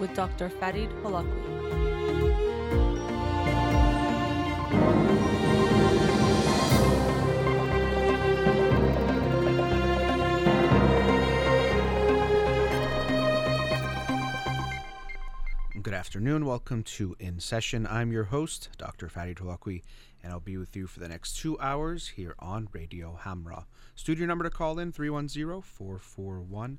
With Dr. Farid Holakouee. Good afternoon. Welcome to In Session. I'm your host, Dr. Farid Holakouee, and I'll be with you for the next two hours here on Radio Hamrah. Studio number to call in 310 441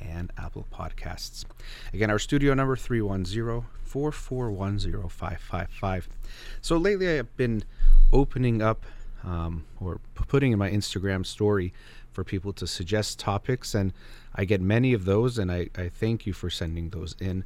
and Apple Podcasts. Again, our studio number 310 441 0555. So lately I've been opening up um, or putting in my Instagram story for people to suggest topics, and I get many of those, and I, I thank you for sending those in.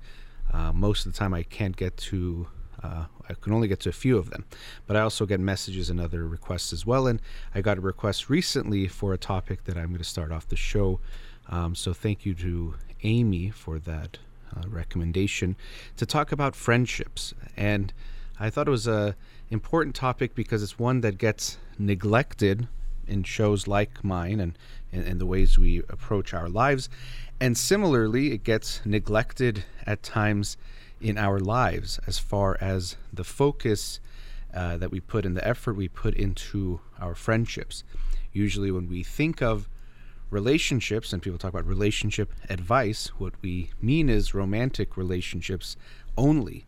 Uh, most of the time, I can't get to uh, I can only get to a few of them, but I also get messages and other requests as well. And I got a request recently for a topic that I'm going to start off the show. Um, so thank you to Amy for that uh, recommendation to talk about friendships. And I thought it was a important topic because it's one that gets neglected in shows like mine and, and, and the ways we approach our lives. And similarly, it gets neglected at times in our lives as far as the focus uh, that we put in the effort we put into our friendships. Usually, when we think of relationships and people talk about relationship advice, what we mean is romantic relationships only.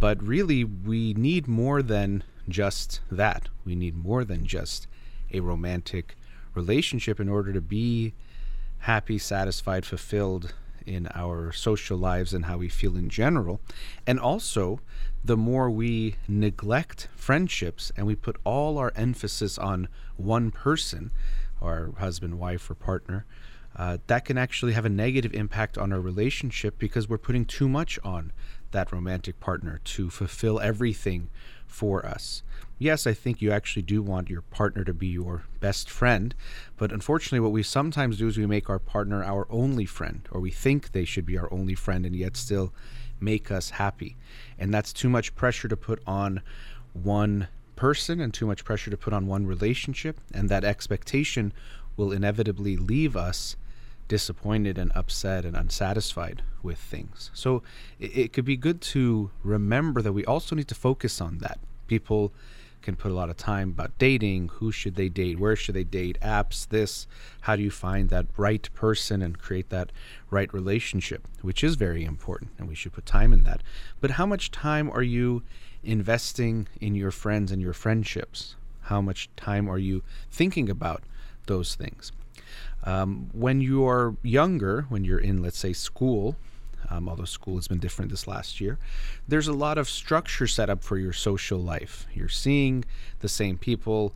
But really, we need more than just that. We need more than just a romantic relationship in order to be happy, satisfied, fulfilled, in our social lives and how we feel in general. And also, the more we neglect friendships and we put all our emphasis on one person, our husband, wife, or partner, uh, that can actually have a negative impact on our relationship because we're putting too much on that romantic partner to fulfill everything for us yes, I think you actually do want your partner to be your best friend, but unfortunately, what we sometimes do is we make our partner our only friend, or we think they should be our only friend and yet still make us happy. And that's too much pressure to put on one person and too much pressure to put on one relationship, and that expectation will inevitably leave us disappointed and upset and unsatisfied with things. So it, it could be good to remember that we also need to focus on that. People can put a lot of time about dating. Who should they date? Where should they date? Apps this. How do you find that right person and create that right relationship which is very important and we should put time in that. But how much time are you investing in your friends and your friendships how much time are you thinking about those things um, when you are younger when you're in let's say school um, although school has been different this last year. There's a lot of structure set up for your social life. You're seeing the same people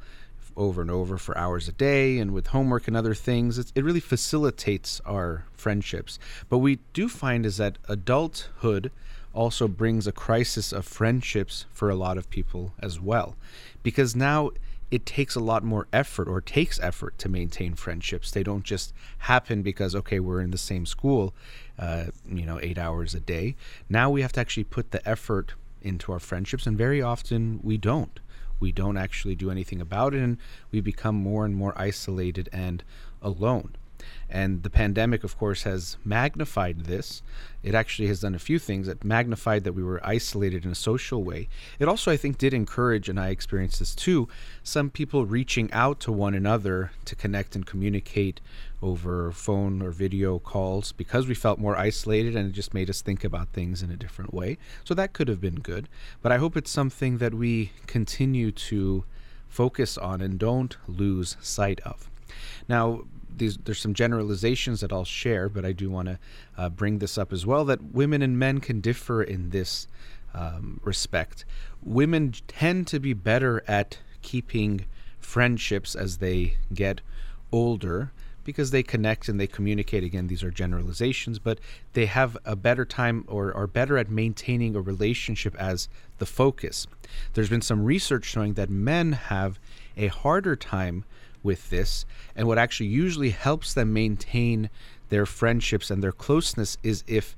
over and over for hours a day and with homework and other things it, it really facilitates our friendships but we do find is that adulthood also brings a crisis of friendships for a lot of people as well because now it takes a lot more effort or takes effort to maintain friendships. They don't just happen because okay, we're in the same school, uh, you know, eight hours a day. Now we have to actually put the effort into our friendships, and very often we don't. We don't actually do anything about it, and we become more and more isolated and alone. And the pandemic, of course, has magnified this. It actually has done a few things. It magnified that we were isolated in a social way. It also, I think, did encourage, and I experienced this too, some people reaching out to one another to connect and communicate over phone or video calls because we felt more isolated and it just made us think about things in a different way. So that could have been good. But I hope it's something that we continue to focus on and don't lose sight of. Now, these, there's some generalizations that I'll share, but I do want to uh, bring this up as well that women and men can differ in this um, respect. Women tend to be better at keeping friendships as they get older because they connect and they communicate. Again, these are generalizations, but they have a better time or are better at maintaining a relationship as the focus. There's been some research showing that men have a harder time with this, and what actually usually helps them maintain their friendships and their closeness is if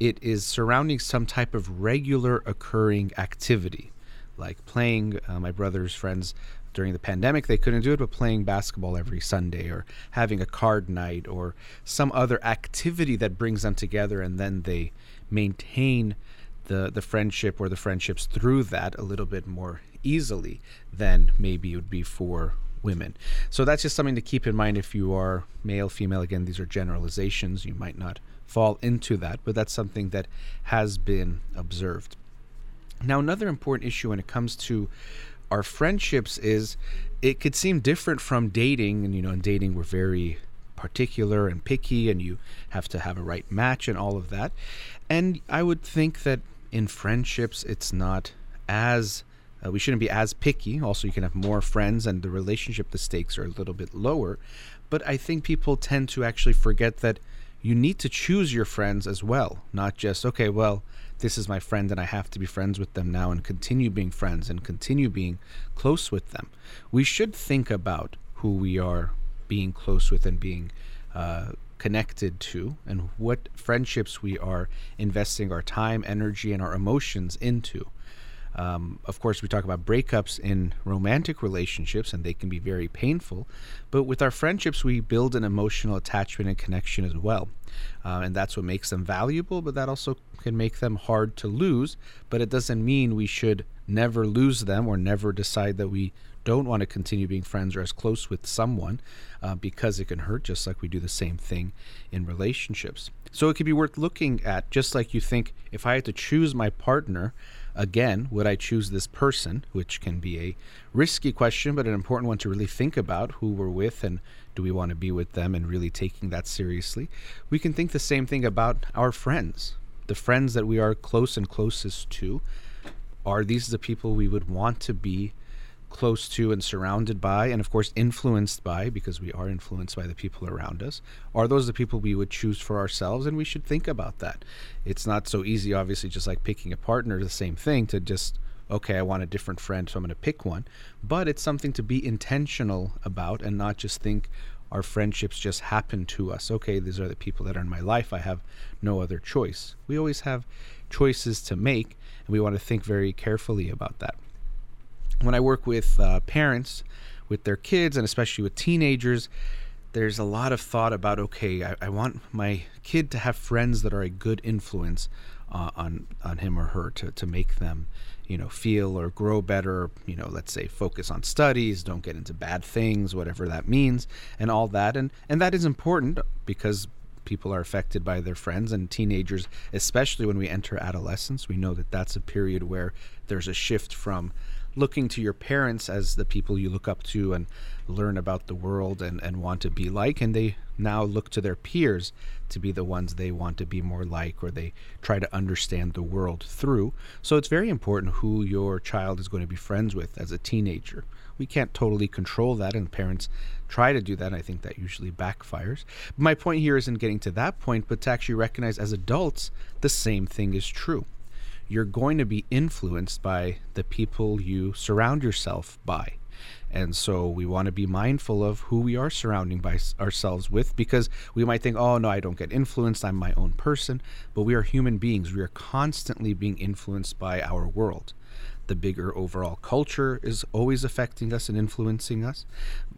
it is surrounding some type of regular occurring activity, like playing. Uh, my brother's friends during the pandemic they couldn't do it but playing basketball every sunday or having a card night or some other activity that brings them together and then they maintain the the friendship or the friendships through that a little bit more easily than maybe it would be for women. So that's just something to keep in mind if you are male, female. Again, these are generalizations. You might not fall into that, but that's something that has been observed. Now, another important issue when it comes to our friendships is it could seem different from dating. And, you know, in dating, we're very particular and picky, and you have to have a right match and all of that. And I would think that in friendships, it's not as uh, we shouldn't be as picky. Also, you can have more friends, and the relationship, the stakes are a little bit lower. But I think people tend to actually forget that you need to choose your friends as well, not just, okay, well, this is my friend and I have to be friends with them now and continue being friends and continue being close with them. We should think about who we are being close with and being uh, connected to and what friendships we are investing our time, energy, and our emotions into. Um, of course, we talk about breakups in romantic relationships, and they can be very painful. But with our friendships, we build an emotional attachment and connection as well. Uh, and that's what makes them valuable, but that also can make them hard to lose. But it doesn't mean we should never lose them or never decide that we don't want to continue being friends or as close with someone uh, because it can hurt, just like we do the same thing in relationships. So it could be worth looking at, just like you think if I had to choose my partner, again, would I choose this person, which can be a risky question, but an important one to really think about who we're with and do we want to be with them and really taking that seriously. We can think the same thing about our friends, the friends that we are close and closest to. Are these the people we would want to be close to and surrounded by, and of course influenced by, because we are influenced by the people around us? Are those the people we would choose for ourselves? And we should think about that. It's not so easy, obviously, just like picking a partner, the same thing, to just, okay, I want a different friend, so I'm going to pick one. But it's something to be intentional about and not just think, our friendships just happen to us. Okay, these are the people that are in my life. I have no other choice. We always have choices to make, and we want to think very carefully about that when I work with uh, parents with their kids and especially with teenagers, there's a lot of thought about okay, I, I want my kid to have friends that are a good influence uh, on on him or her to to make them you know feel or grow better you know let's say focus on studies don't get into bad things whatever that means and all that. And and that is important because people are affected by their friends and teenagers especially when we enter adolescence. We know that that's a period where there's a shift from looking to your parents as the people you look up to and learn about the world and, and want to be like, and they now look to their peers to be the ones they want to be more like or they try to understand the world through. So it's very important who your child is going to be friends with as a teenager. We can't totally control that, and parents try to do that. I think that usually backfires. My point here isn't getting to that point, but to actually recognize as adults the same thing is true you're going to be influenced by the people you surround yourself by. And so we want to be mindful of who we are surrounding by ourselves with because we might think, oh, no, I don't get influenced. I'm my own person. But we are human beings. We are constantly being influenced by our world. The bigger overall culture is always affecting us and influencing us,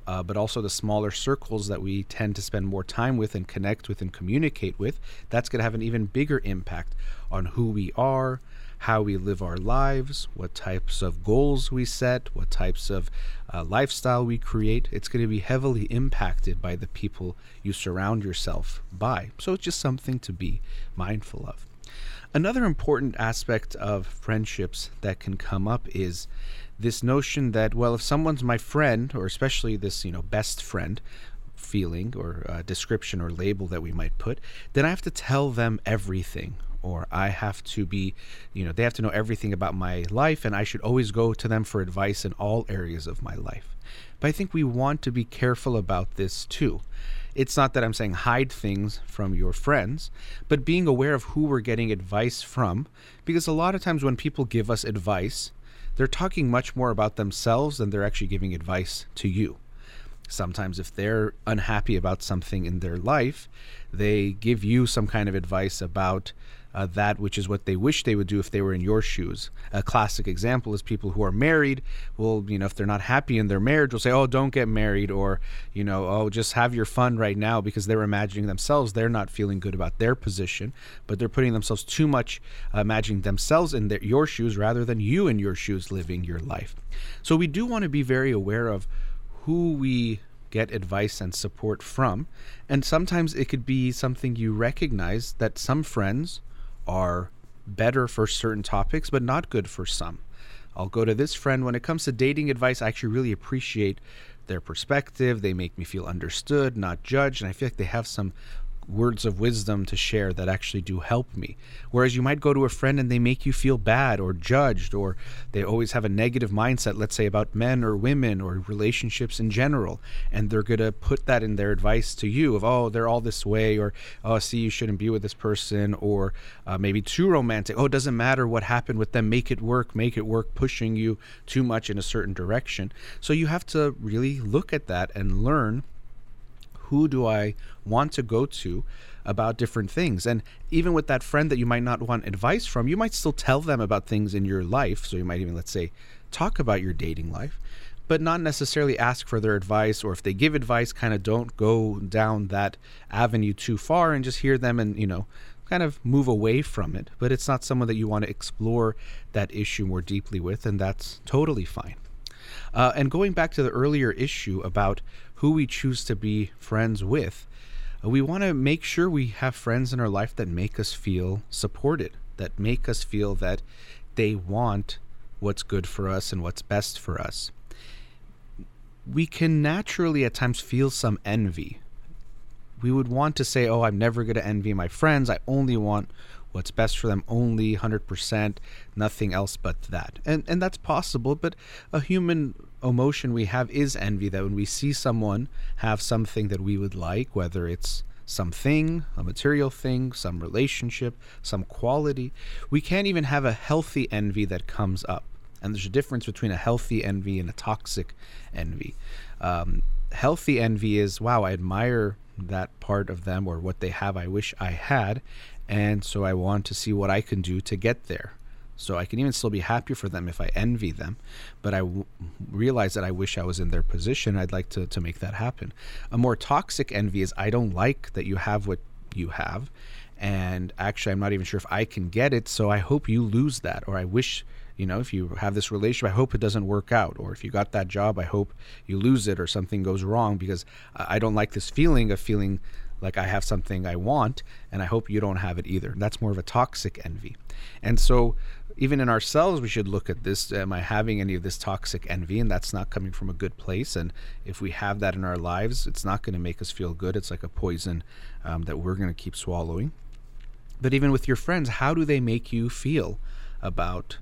uh, but also the smaller circles that we tend to spend more time with and connect with and communicate with. That's going to have an even bigger impact on who we are, how we live our lives, what types of goals we set, what types of uh, lifestyle we create. It's going to be heavily impacted by the people you surround yourself by. So it's just something to be mindful of. Another important aspect of friendships that can come up is this notion that, well, if someone's my friend, or especially this, you know, best friend, feeling or uh, description or label that we might put, then I have to tell them everything or I have to be, you know, they have to know everything about my life and I should always go to them for advice in all areas of my life. But I think we want to be careful about this too. it's not that I'm saying hide things from your friends, but being aware of who we're getting advice from. Because a lot of times when people give us advice, they're talking much more about themselves than they're actually giving advice to you. Sometimes, if they're unhappy about something in their life, they give you some kind of advice about uh, that which is what they wish they would do if they were in your shoes. A classic example is people who are married will, you know, if they're not happy in their marriage, will say, "Oh, don't get married," or, you know, "Oh, just have your fun right now," because they're imagining themselves. They're not feeling good about their position, but they're putting themselves too much, uh, imagining themselves in their, your shoes rather than you in your shoes living your life. So we do want to be very aware of who we get advice and support from. And sometimes it could be something you recognize that some friends are better for certain topics, but not good for some. I'll go to this friend. When it comes to dating advice, I actually really appreciate their perspective. They make me feel understood, not judged, and I feel like they have some words of wisdom to share that actually do help me. Whereas you might go to a friend and they make you feel bad or judged, or they always have a negative mindset, let's say about men or women or relationships in general, and they're going to put that in their advice to you of, oh, they're all this way, or, oh, see, you shouldn't be with this person, or uh, maybe too romantic. Oh, it doesn't matter what happened with them, make it work, make it work, pushing you too much in a certain direction. So you have to really look at that and learn who do I want to go to about different things? And even with that friend that you might not want advice from, you might still tell them about things in your life. So you might even, let's say, talk about your dating life, but not necessarily ask for their advice. Or if they give advice, kind of don't go down that avenue too far and just hear them and, you know, kind of move away from it. But it's not someone that you want to explore that issue more deeply with, and that's totally fine. Uh, and going back to the earlier issue about who we choose to be friends with, uh, we want to make sure we have friends in our life that make us feel supported, that make us feel that they want what's good for us and what's best for us. We can naturally at times feel some envy. We would want to say, Oh, I'm never going to envy my friends. I only want what's best for them only 100% nothing else but that and and that's possible but a human emotion we have is envy that when we see someone have something that we would like whether it's something a material thing some relationship some quality we can't even have a healthy envy that comes up and there's a difference between a healthy envy and a toxic envy um, healthy envy is wow i admire that part of them or what they have i wish i had and so I want to see what I can do to get there. So I can even still be happy for them if I envy them, but I w- realize that I wish I was in their position. I'd like to, to make that happen. A more toxic envy is I don't like that you have what you have, and actually I'm not even sure if I can get it. So I hope you lose that, or I wish you know if you have this relationship i hope it doesn't work out or if you got that job i hope you lose it or something goes wrong because i don't like this feeling of feeling like I have something I want and I hope you don't have it either. That's more of a toxic envy. And so even in ourselves we should look at this am I having any of this toxic envy and that's not coming from a good place and if we have that in our lives it's not going to make us feel good. It's like a poison um, that we're going to keep swallowing. But even with your friends, how do they make you feel about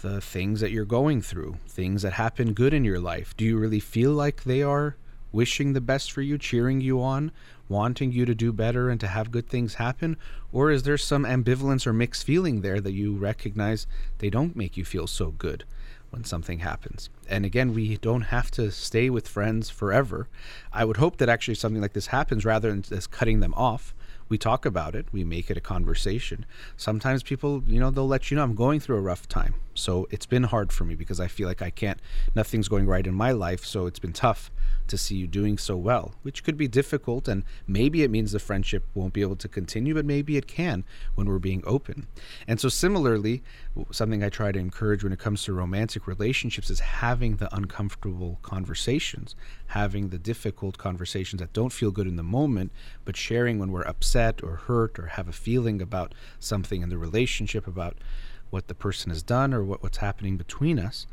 the things that you're going through, things that happen good in your life? Do you really feel like they are wishing the best for you, cheering you on, wanting you to do better and to have good things happen? Or is there some ambivalence or mixed feeling there that you recognize they don't make you feel so good when something happens? And again, we don't have to stay with friends forever. I would hope that actually something like this happens rather than just cutting them off we talk about it we make it a conversation sometimes people you know they'll let you know i'm going through a rough time so it's been hard for me because i feel like i can't nothing's going right in my life so it's been tough to see you doing so well, which could be difficult. And maybe it means the friendship won't be able to continue, but maybe it can when we're being open. And so, similarly, something I try to encourage when it comes to romantic relationships is having the uncomfortable conversations, having the difficult conversations that don't feel good in the moment, but sharing when we're upset or hurt or have a feeling about something in the relationship, about what the person has done or what, what's happening between us.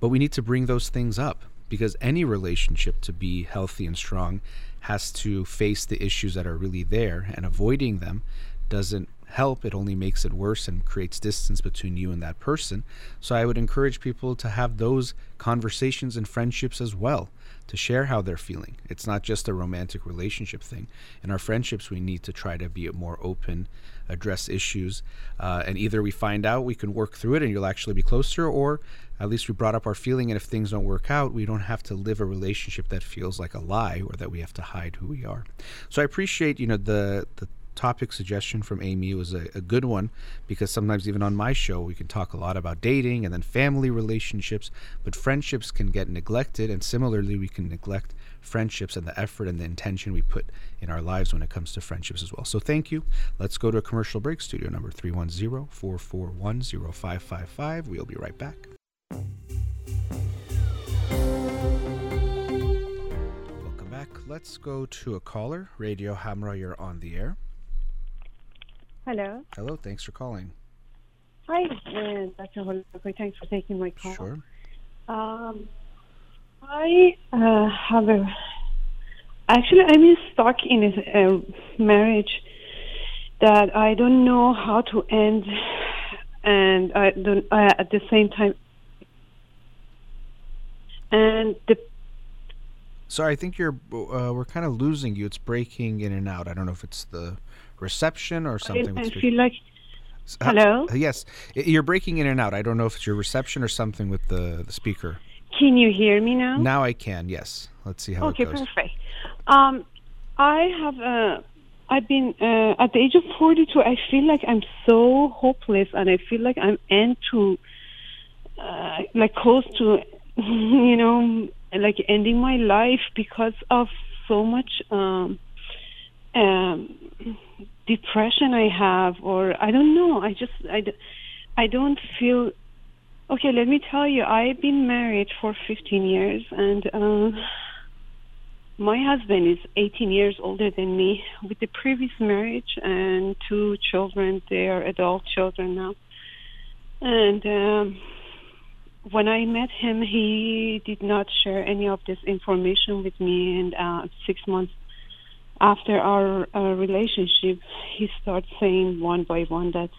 But we need to bring those things up because any relationship to be healthy and strong has to face the issues that are really there and avoiding them doesn't help. It only makes it worse and creates distance between you and that person. So i would encourage people to have those conversations and friendships as well to share how they're feeling. It's not just a romantic relationship thing. In our friendships, we need to try to be more open, address issues, uh, and either we find out we can work through it and you'll actually be closer, or at least we brought up our feeling. And if things don't work out, we don't have to live a relationship that feels like a lie or that we have to hide who we are. So I appreciate, you know, the the topic suggestion from Amy was a, a, good one because sometimes even on my show we can talk a lot about dating and then family relationships, but friendships can get neglected, and similarly we can neglect friendships and the effort and the intention we put in our lives when it comes to friendships as well. So thank you. Let's go to a commercial break. Studio number 310-441-0555. We'll be right back. Welcome back. Let's go to a caller. Radio Hamrah, you're on the air. Hello. Hello. Thanks for calling. Hi, uh, Dr. Holakouee. Thanks for taking my call. Sure. Um, I uh, have a. Actually, I'm stuck in a, a marriage that I don't know how to end, and I don't. Uh, at the same time, and the Sorry, I think you're. Uh, we're kind of losing you. It's breaking in and out. I don't know if it's the reception or something. I, I feel like. Hello. Uh, yes, you're breaking in and out. I don't know if it's your reception or something with the the speaker. Can you hear me now? Now I can. Yes. Let's see how okay, it goes. perfect. Um, I have. Uh, I've been uh, at the age of 42. I feel like I'm so hopeless, and I feel like I'm end to, uh, like close to, you know, like ending my life because of so much um, um, depression I have, or I don't know. I just I, I don't feel. Okay, let me tell you. I've been married for 15 years, and uh, my husband is 18 years older than me. With the previous marriage and two children, they are adult children now. And um, when I met him, he did not share any of this information with me. And uh, six months after our uh, relationship, he starts saying one by one that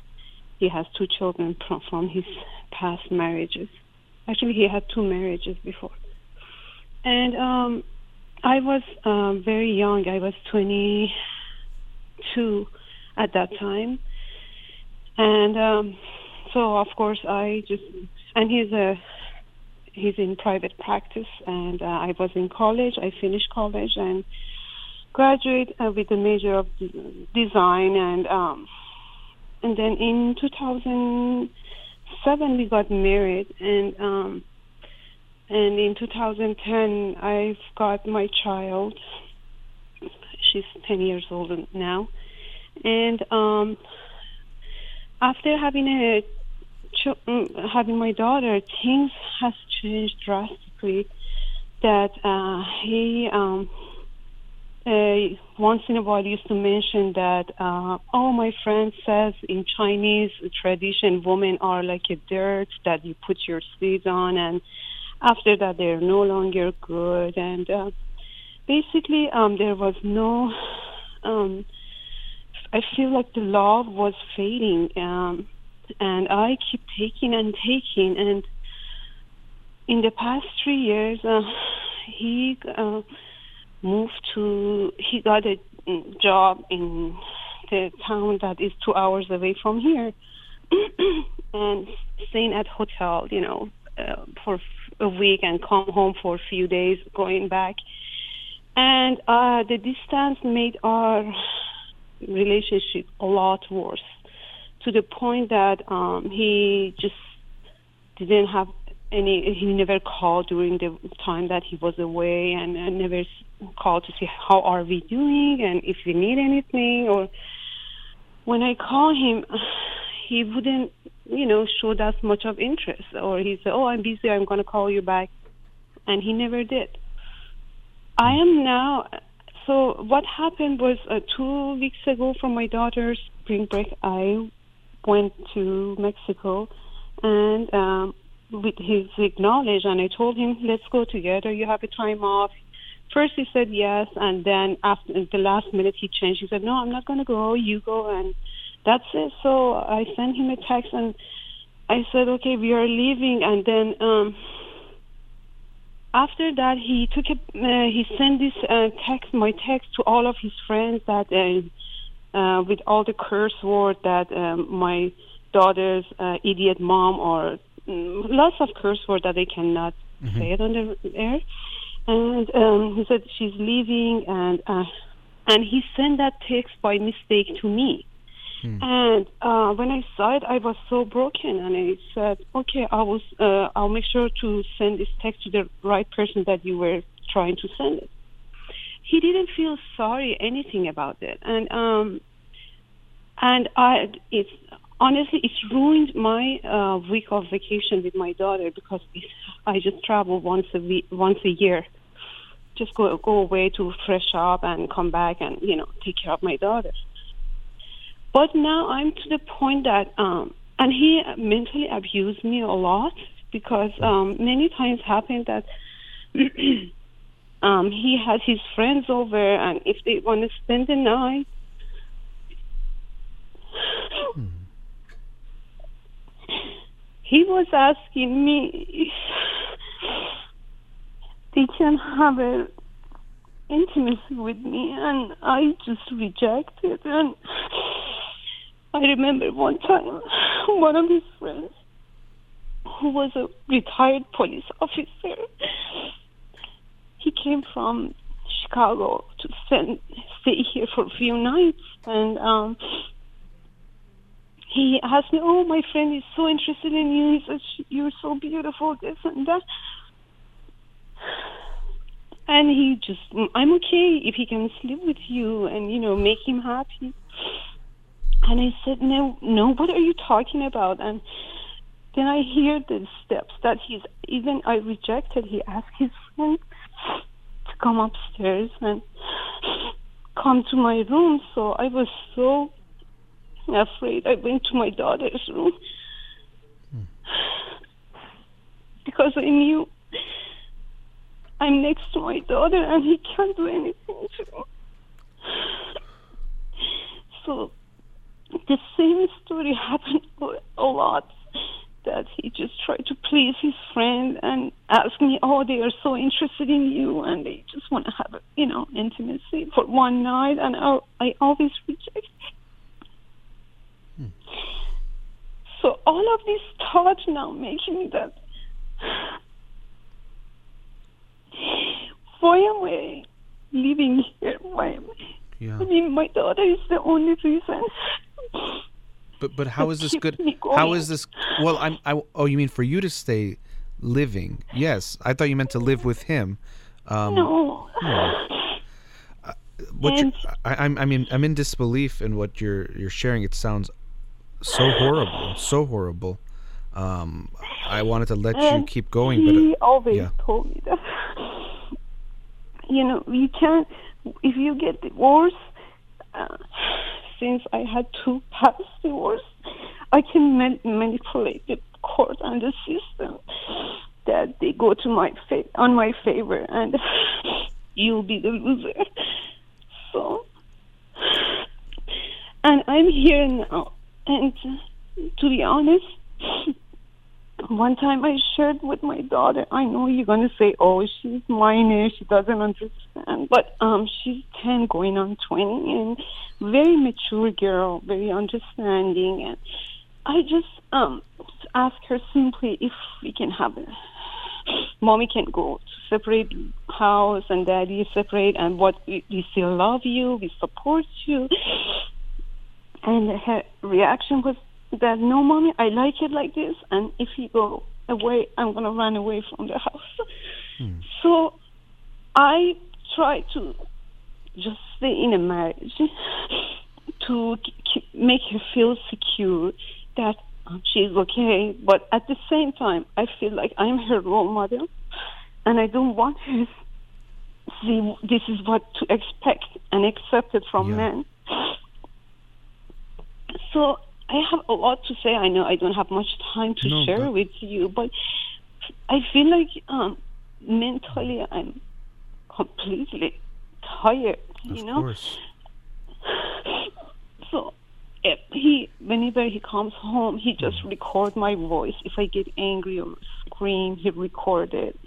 he has two children from, from his past marriages. Actually, he had two marriages before. And um, I was um, very young. I was 22 at that time. And um, so, of course, I just, and he's a, he's in private practice, and uh, I was in college. I finished college and graduate uh, with a major of design and um and then in 2007 we got married and um and in 2010 I've got my child. She's 10 years old now. And um after having a ch- having my daughter things has changed drastically that uh he um uh, once in a while used to mention that, uh, oh, my friend says in Chinese tradition, women are like a dirt that you put your seeds on, and after that, they're no longer good. And uh, basically, um, there was no, um, I feel like the love was fading, um, and I keep taking and taking. And in the past three years, uh, he, uh, moved to he got a job in the town that is two hours away from here and staying at hotel you know uh, for a week and come home for a few days going back. And uh the distance made our relationship a lot worse to the point that um he just didn't have any he never called during the time that he was away and, and never called to see how are we doing and if we need anything or when i call him he wouldn't you know show that much of interest or he said oh i'm busy. I'm going to call you back. And he never did. I am now so what happened was uh, two weeks ago from my daughter's spring break i went to mexico and um with his acknowledge and I told him, let's go together. You have a time off. First he said yes, and then after the last minute he changed. He said, no, I'm not going to go. You go, and that's it. So I sent him a text and I said, okay, we are leaving, and then um, after that, he took a, uh, he sent this uh, text, my text, to all of his friends that uh, uh, with all the curse word that um, my daughter's uh, idiot mom or lots of curse word that they cannot say it on the air. And um, he said she's leaving, and uh, and he sent that text by mistake to me. And uh, when I saw it, I was so broken, and I said, "Okay, I was. Uh, I'll make sure to send this text to the right person that you were trying to send it." He didn't feel sorry anything about it, and um, and I it's honestly it's ruined my uh, week of vacation with my daughter because I just travel once a week, once a year, just go go away to fresh up and come back and you know take care of my daughter. But now I'm to the point that, um, and he mentally abused me a lot because um, many times happened that um, he has his friends over, and if they want to spend the night, he was asking me if they can have an intimacy with me, and I just rejected. And I remember one time, one of his friends, who was a retired police officer, he came from Chicago to stay here for a few nights, and um, he asked me, "Oh, my friend is so interested in you. He says you're so beautiful, this and that." And he just, I'm okay if he can sleep with you and you know make him happy. And I said, "No, no. What are you talking about?" And then I hear the steps that he's even I rejected. He asked his friend to come upstairs and come to my room. So I was so afraid. I went to my daughter's room because I knew I'm next to my daughter and he can't do anything to me. So the same story happened a lot that he just tried to please his friend and ask me, oh, they are so interested in you and they just want to have, you know, intimacy for one night. And I, I always reject. So all of these thoughts now making me that why am I living here? Why am I? Yeah. I mean, my daughter is the only reason. But but how is this good? How is this? Well, I'm. I, oh, you mean for you to stay living? Yes, I thought you meant to live with him. Um, no. what you And- I, I'm I mean I'm in disbelief in what you're you're sharing. It sounds so horrible, so horrible. Um, I wanted to let you keep going, he but uh, always yeah. told me that. You know, you can't. If you get divorced, uh, since I had two past divorce, I can man- manipulate the court and the system that they go to my fa- on my favor, and you'll be the loser. So, and I'm here now, and to be honest. One time I shared with my daughter, I know you're going to say, oh, she's minor, she doesn't understand, but um, she's 10 going on 20 and very mature girl, very understanding. And I just um, asked her simply if we can have a, mommy can go to separate house and daddy separate and what we, we still love you, we support you. And her reaction was that no, mommy, I like it like this, and if you go away, I'm gonna run away from the house. So I try to just stay in a marriage to make her feel secure that um, she's okay. But at the same time, I feel like I'm her role model, and I don't want her to see this is what to expect and accept it from Yeah. men. So I have a lot to say. I know I don't have much time to No, share with you, but I feel like um, mentally I'm completely tired. You know, course. so if he whenever he comes home, he just record my voice. If I get angry or scream, he record it.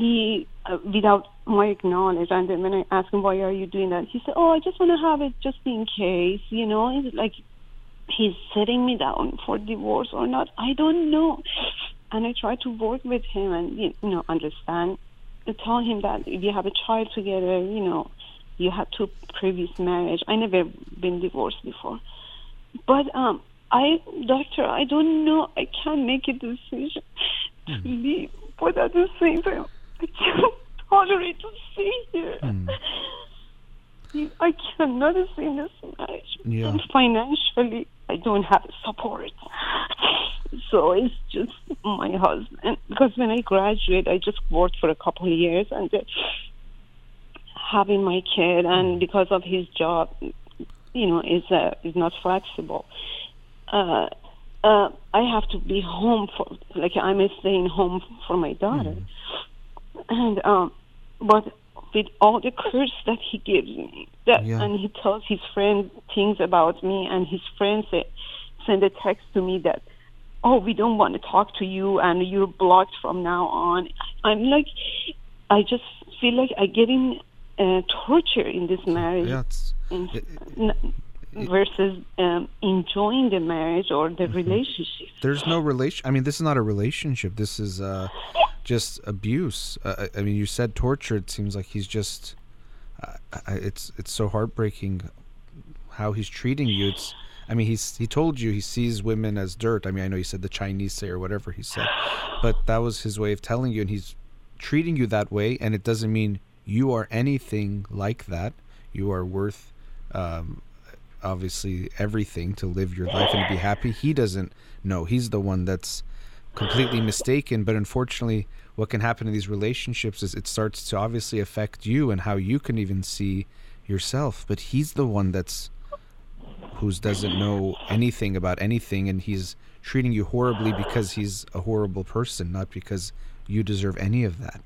he, uh, without my knowledge, and then when I ask him, why are you doing that? He said, oh, I just want to have it just in case, you know, it's like he's setting me down for divorce or not. I don't know. And I try to work with him and, you know, understand, I tell him that if you have a child together, you know, you had two previous marriage. I never been divorced before. But um I doctor, I don't know. I can't make a decision to Hmm. leave. But at the same time I can't tolerate to stay here. Hmm. I cannot in this marriage. Yeah. And financially I don't have support. So it's just my husband. Because when I graduate, I just worked for a couple of years and then having my kid, and because of his job, you know, is uh, is not flexible. Uh, uh, I have to be home for like I'm staying home for my daughter, and um, but with all the curse that he gives me, that Yeah. and he tells his friend things about me, and his friends say, send a text to me that, oh, we don't want to talk to you, and you're blocked from now on. I'm like, I just feel like I'm getting uh, torture in this marriage Yeah, in- it- n- versus um, enjoying the marriage or the relationship. there's no relation. I mean, this is not a relationship. This is uh, just abuse. Uh, I mean, you said torture. It seems like he's just. Uh, it's it's so heartbreaking how he's treating you. It's. I mean, he's he told you he sees women as dirt. I mean, I know he said the Chinese say or whatever he said, but that was his way of telling you, and he's treating you that way. And it doesn't mean you are anything like that. You are worth. Um, obviously everything to live your life and be happy. He doesn't know. He's the one that's completely mistaken. But unfortunately, what can happen in these relationships is it starts to obviously affect you and how you can even see yourself. But he's the one that's who doesn't know anything about anything, and he's treating you horribly because he's a horrible person, not because you deserve any of that.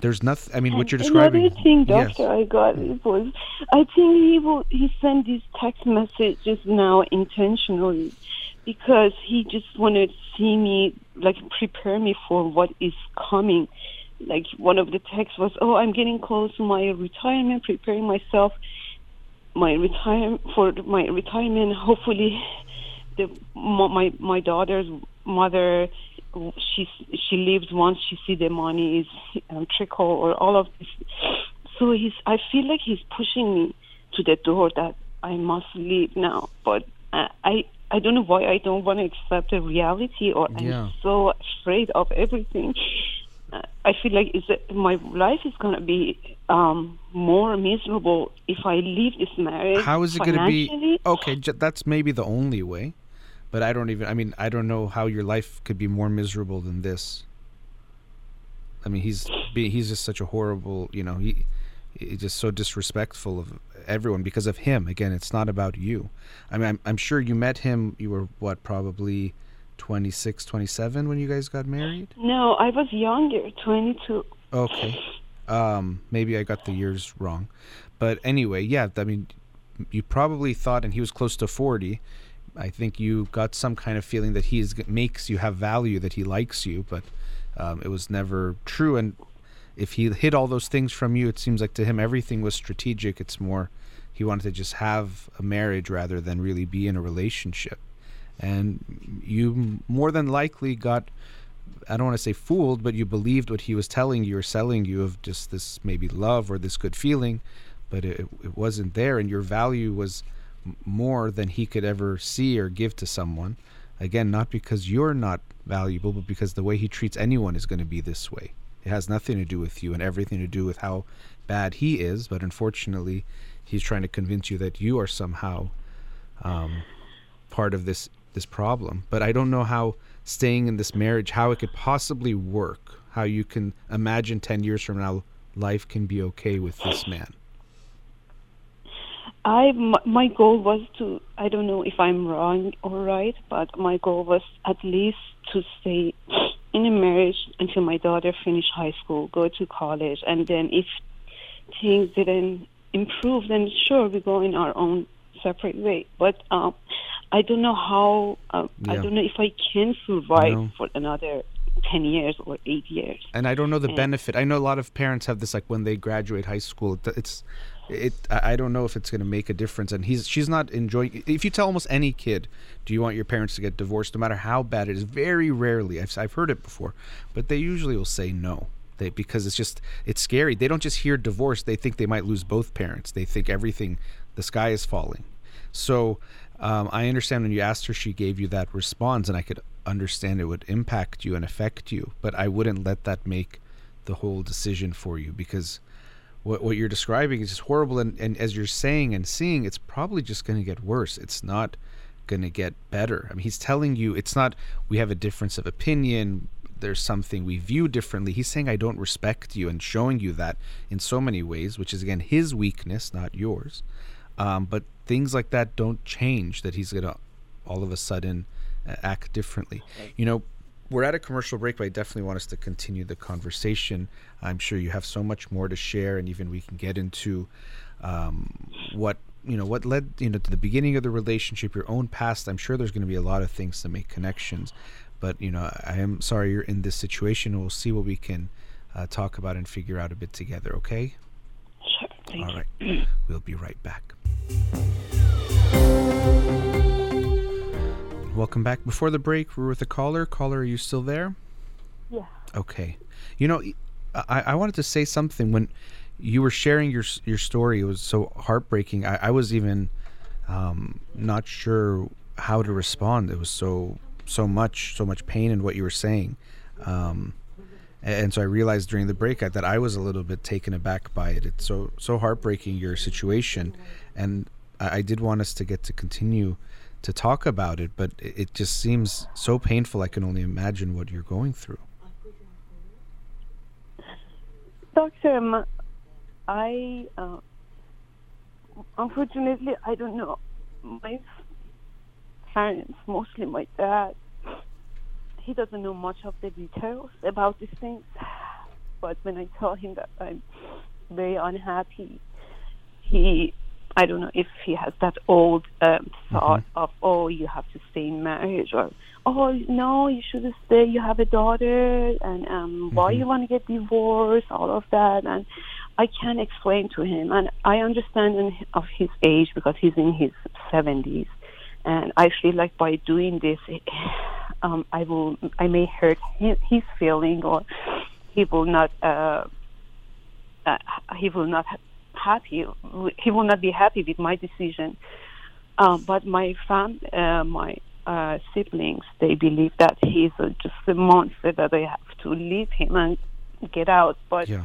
There's nothing. I mean, what you're describing. Another thing, Yes. doctor, I got it was I think he will he sent these text messages now intentionally because he just wanted to see me like prepare me for what is coming. Like one of the texts was, "Oh, I'm getting close to my retirement, preparing myself my retire for my retirement. Hopefully, the my my daughter's mother she she leaves once she see the money is um, trickle or all of this. So he's I feel like he's pushing me to the door that I must leave now. But I I, I don't know why I don't want to accept the reality or Yeah. I'm so afraid of everything. Uh, I feel like is that my life is gonna be um, more miserable if I leave this marriage. How is it going to be? Okay, j- that's maybe the only way, but I don't even. I mean, I don't know how your life could be more miserable than this. I mean, he's be, he's just such a horrible. You know, he he's just so disrespectful of everyone because of him. Again, it's not about you. I mean, I'm, I'm sure you met him. You were what, probably 26, 27 when you guys got married. No, I was younger, 22. Okay. Um, maybe I got the years wrong. But anyway, yeah, I mean, you probably thought, and he was close to 40. I think you got some kind of feeling that he is, makes you have value, that he likes you, but um, it was never true. And if he hid all those things from you, it seems like to him everything was strategic. It's more he wanted to just have a marriage rather than really be in a relationship. And you more than likely got I don't want to say fooled, but you believed what he was telling you or selling you of just this maybe love or this good feeling, but it, it wasn't there, and your value was more than he could ever see or give to someone. Again, not because you're not valuable, but because the way he treats anyone is going to be this way. It has nothing to do with you and everything to do with how bad he is, but unfortunately, he's trying to convince you that you are somehow um, part of this this problem. But I don't know how staying in this marriage, how it could possibly work, how you can imagine ten years from now life can be okay with this man. I my goal was to I don't know if I'm wrong or right, but my goal was at least to stay in a marriage until my daughter finish high school, go to college, and then if things didn't improve, then sure we go in our own separate way. But um, I don't know how. Uh, I don't know if I can survive No. for another ten years or eight years. And I don't know the And- benefit. I know a lot of parents have this like when they graduate high school. it- It's it. I don't know if it's going to make a difference. And he's she's not enjoying. If you tell almost any kid, do you want your parents to get divorced, no matter how bad it is? Very rarely. I've I've heard it before, but they usually will say no. They, because it's just it's scary. They don't just hear divorce; they think they might lose both parents. They think everything, the sky is falling. So um, I understand when you asked her, she gave you that response, and I could understand it would impact you and affect you. But I wouldn't let that make the whole decision for you because what what you're describing is just horrible. And, and as you're saying and seeing, it's probably just going to get worse. It's not going to get better. I mean, he's telling you it's not. We have a difference of opinion. There's something we view differently. He's saying I don't respect you and showing you that in so many ways, which is again his weakness, not yours. Um, but things like that don't change. That he's gonna all of a sudden uh, act differently. You know, we're at a commercial break, but I definitely want us to continue the conversation. I'm sure you have so much more to share, and even we can get into um, what you know what led you know to the beginning of the relationship, your own past. I'm sure there's going to be a lot of things to make connections, but you know I am sorry you're in this situation. We'll see what we can uh, talk about and figure out a bit together. Okay. Sure. Thank All you. We'll be right back. Welcome back. Before the break, we're with a caller. Caller, are you still there? Yeah. Okay. You know, I, I wanted to say something when you were sharing your your story. It was so heartbreaking. I, I was even um, not sure how to respond. It was so so much so much pain in what you were saying. Um, and so I realized during the break that I was a little bit taken aback by it. It's so so heartbreaking your situation, and I, I did want us to get to continue to talk about it, but it, just seems so painful. I can only imagine what you're going through. Doctor, um, I uh, unfortunately I don't know. My parents, mostly my dad, he doesn't know much of the details about these things. But when I tell him that I'm very unhappy, he, I don't know if he has that old um, thought of, oh, you have to stay in marriage, or oh, no, you should stay. You have a daughter, and um, why you want to get divorced? All of that, and I can't explain to him, and I understand in, of his age because he's in his seventies, and I feel like by doing this, um, I will, I may hurt his, his feeling, or he will not, uh, uh, he will not happy, he will not be happy with my decision. Um, but my fam, uh, my uh, siblings, they believe that he's uh, just a monster that I have to leave him and get out. But Yeah.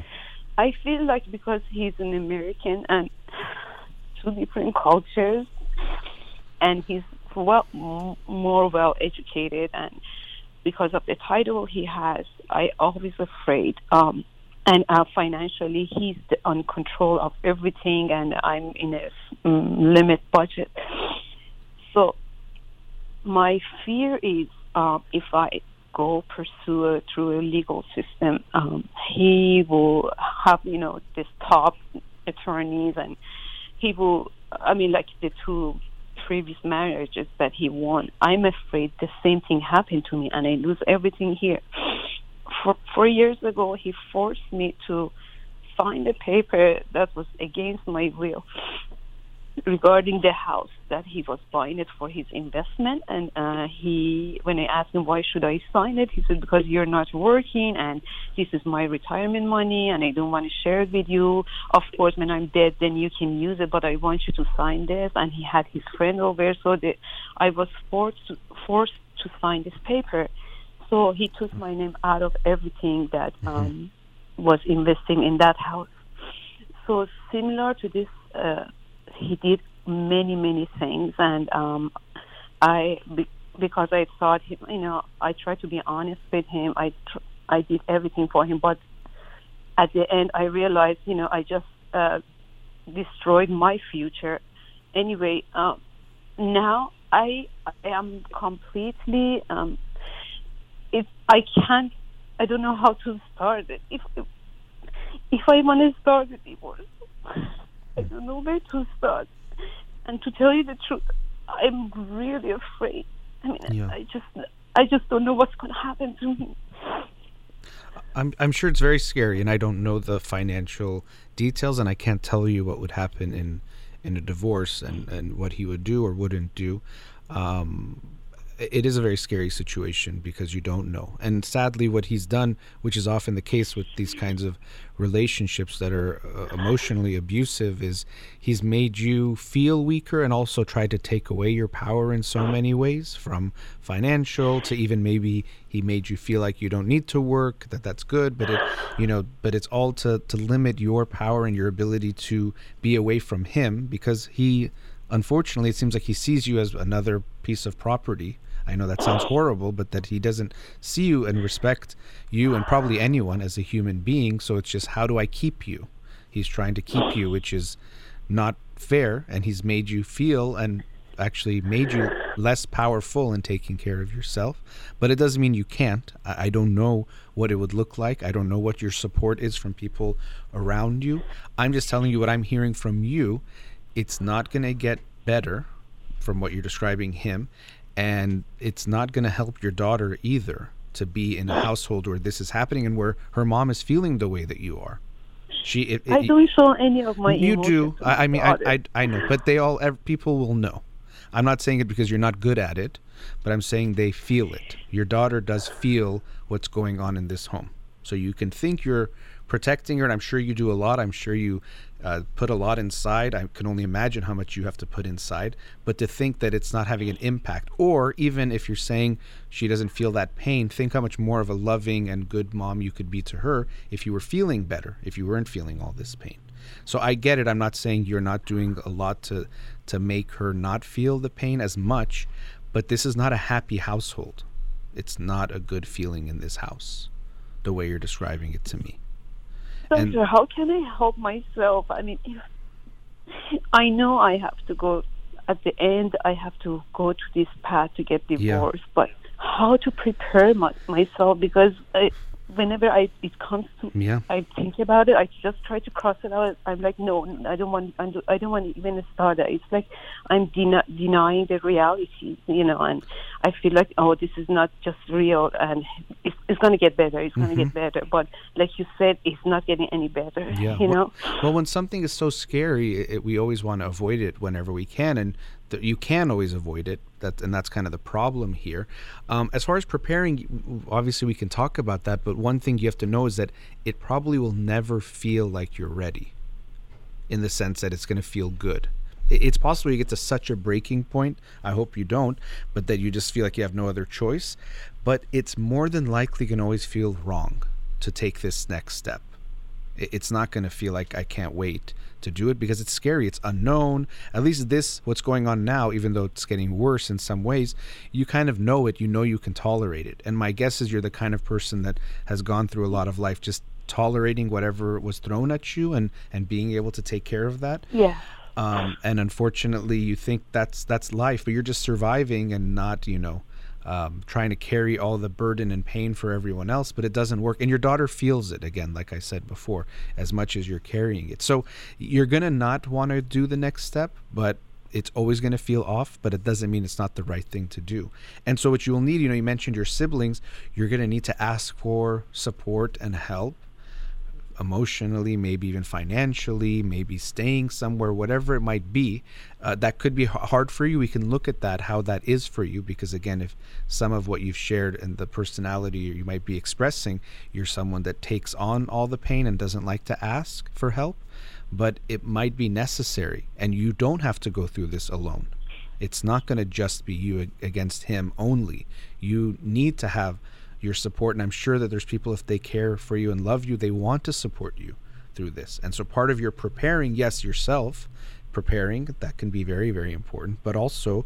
I feel like because he's an American and two different cultures, and he's well more well educated, and because of the title he has, I always afraid. Um, and uh, financially, he's on control of everything, and I'm in a um, limit budget. So my fear is um, if I go pursue through a legal system, um, he will have you know this top attorneys, and he will. I mean, like the two previous marriages that he won. I'm afraid the same thing happened to me, and I lose everything here. For four years ago, he forced me to sign a paper that was against my will regarding the house that he was buying it for his investment. And uh he when i asked him why should i sign it? he said because you're not working and this is my retirement money and i don't want to share it with you. Of course when i'm dead then you can use it but i want you to sign this. And he had his friend over so that i was forced to, forced to sign this paper so he took my name out of everything that um was investing in that house. So similar to this uh he did many many things. And um i be, because i thought he, you know i tried to be honest with him. I tr- i did everything for him. But at the end i realized you know i just uh destroyed my future. Anyway um now i i am completely um if i can't i don't know how to start it if if i want to start a divorce I don't know where to start. And to tell you the truth, I'm really afraid. I mean, Yeah. I just, I just don't know what's going to happen to me. I'm I'm sure it's very scary, and I don't know the financial details, and I can't tell you what would happen in in a divorce and and what he would do or wouldn't do. Um, it is a very scary situation because you don't know. And sadly, what he's done, which is often the case with these kinds of relationships that are uh, emotionally abusive, is he's made you feel weaker and also tried to take away your power in so many ways, from financial to even maybe he made you feel like you don't need to work, that that's good, but it, you know, but it's all to to limit your power and your ability to be away from him because he unfortunately, it seems like he sees you as another piece of property I know that sounds horrible, but that he doesn't see you and respect you and probably anyone as a human being. So it's just how do I keep you? He's trying to keep you, which is not fair, and he's made you feel and actually made you less powerful in taking care of yourself. But it doesn't mean you can't. I, I don't know what it would look like. I don't know what your support is from people around you. I'm just telling you what I'm hearing from you. It's not going to get better from what you're describing him and it's not going to help your daughter either to be in a household where this is happening and where her mom is feeling the way that you are. She, it, it, I don't show any of my. You do. I, I mean, I, I, I know, but they all people will know. I'm not saying it because you're not good at it, but I'm saying they feel it. Your daughter does feel what's going on in this home. So you can think you're protecting her, and I'm sure you do a lot. I'm sure you uh, put a lot inside. I can only imagine how much you have to put inside. But to think that it's not having an impact, or even if you're saying she doesn't feel that pain, think how much more of a loving and good mom you could be to her if you were feeling better, if you weren't feeling all this pain. So I get it. I'm not saying you're not doing a lot to to make her not feel the pain as much, but this is not a happy household. It's not a good feeling in this house, the way you're describing it to me. Doctor, how can I help myself? I mean, I know I have to go at the end. I have to go to this path to get divorced, yeah. but how to prepare my, myself because I, whenever I it comes to yeah. I think about it, I just try to cross it out. I'm like, no, I don't want. I don't want to even start it. It's like I'm den- denying the reality, you know. And I feel like, oh, this is not just real, and it's, it's going to get better. It's going to mm-hmm. get better. But like you said, it's not getting any better. Yeah. You well, know. Well, when something is so scary, it, we always want to avoid it whenever we can, and th- you can always avoid it. That and that's kind of the problem here. Um, as far as preparing, obviously we can talk about that. But one thing you have to know is that it probably will never feel like you're ready, in the sense that it's going to feel good it's possible you get to such a breaking point. I hope you don't, but that you just feel like you have no other choice. But it's more than likely going to always feel wrong to take this next step. It's not going to feel like I can't wait to do it because it's scary. It's unknown. At least this, what's going on now, even though it's getting worse in some ways, you kind of know it. You know you can tolerate it. And my guess is you're the kind of person that has gone through a lot of life just tolerating whatever was thrown at you and and being able to take care of that. Yeah. Um, and unfortunately, you think that's that's life, but you're just surviving and not, you know, um, trying to carry all the burden and pain for everyone else, but it doesn't work. And your daughter feels it again, like I said before, as much as you're carrying it. So you're going to not want to do the next step, but it's always going to feel off, but it doesn't mean it's not the right thing to do. And so, what you'll need, you know, you mentioned your siblings, you're going to need to ask for support and help emotionally, maybe even financially, maybe staying somewhere, whatever it might be, uh, that could be hard for you. We can look at that, how that is for you, because again, if some of what you've shared and the personality you might be expressing, you're someone that takes on all the pain and doesn't like to ask for help, but it might be necessary, and you don't have to go through this alone. It's not going to just be you against him only. You need to have your support. And I'm sure that there's people, if they care for you and love you, they want to support you through this. And so part of your preparing, yes, yourself preparing, that can be very, very important, but also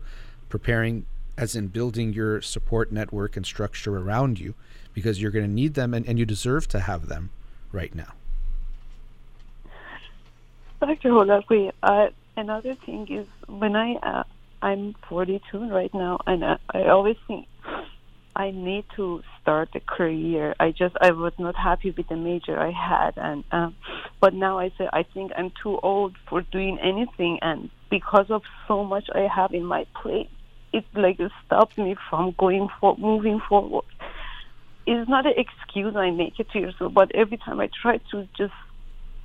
preparing as in building your support network and structure around you because you're going to need them and, and you deserve to have them right now. Dr. Holakouee, uh, another thing is when I uh, I'm 42 right now, and I, I always think I need to start a career. I just I was not happy with the major I had, and um, but now I say I think I'm too old for doing anything, and because of so much I have in my plate, it like stops me from going for moving forward. it's not an excuse I make it to yourself, but every time I try to just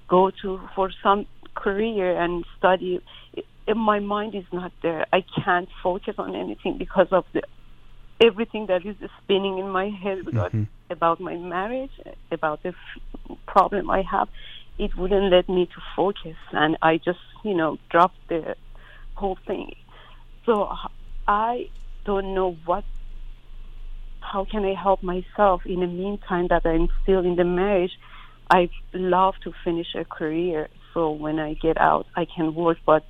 go to for some career and study, it, my mind is not there. I can't focus on anything because of the everything that is spinning in my head about, mm-hmm. about my marriage, about the f- problem I have. It wouldn't let me to focus, and I just, you know, dropped the whole thing. So I don't know what. How can I help myself in the meantime that I'm still in the marriage? I love to finish a career, so when I get out, I can work, but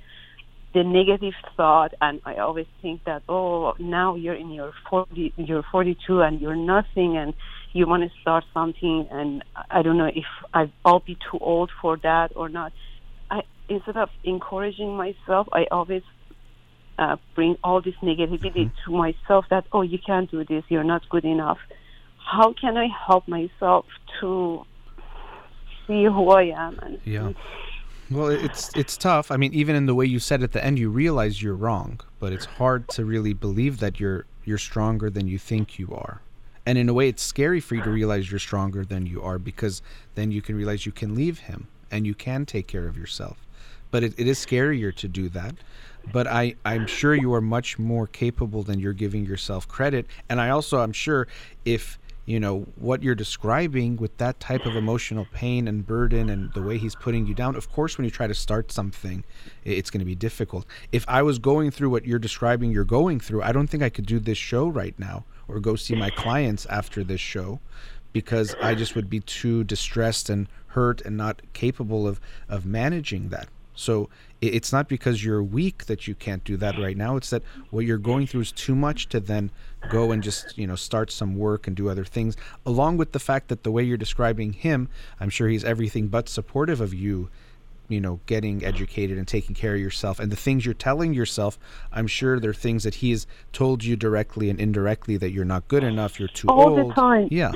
the negative thought and i always think that oh now you're in your 40 you're 42 and you're nothing and you want to start something and i don't know if i'll be too old for that or not. I instead of encouraging myself i always uh, bring all this negativity mm-hmm. to myself that oh you can't do this you're not good enough. How can i help myself to see who i am and yeah well, it's it's tough. I mean, even in the way you said at the end, you realize you're wrong, but it's hard to really believe that you're you're stronger than you think you are. And in a way, it's scary for you to realize you're stronger than you are because then you can realize you can leave him and you can take care of yourself. But it, it is scarier to do that. But I, I'm sure you are much more capable than you're giving yourself credit. And I also, I'm sure if you know what you're describing with that type of emotional pain and burden and the way he's putting you down of course when you try to start something it's going to be difficult. If i was going through what you're describing you're going through i don't think i could do this show right now or go see my clients after this show because i just would be too distressed and hurt and not capable of of managing that so it's not because you're weak that you can't do that right now. It's that what you're going through is too much to then go and just, you know, start some work and do other things. Along with the fact that the way you're describing him, I'm sure he's everything but supportive of you, you know, getting educated and taking care of yourself. And the things you're telling yourself, I'm sure they're things that he has told you directly and indirectly that you're not good enough, you're too All old. All the time. Yeah.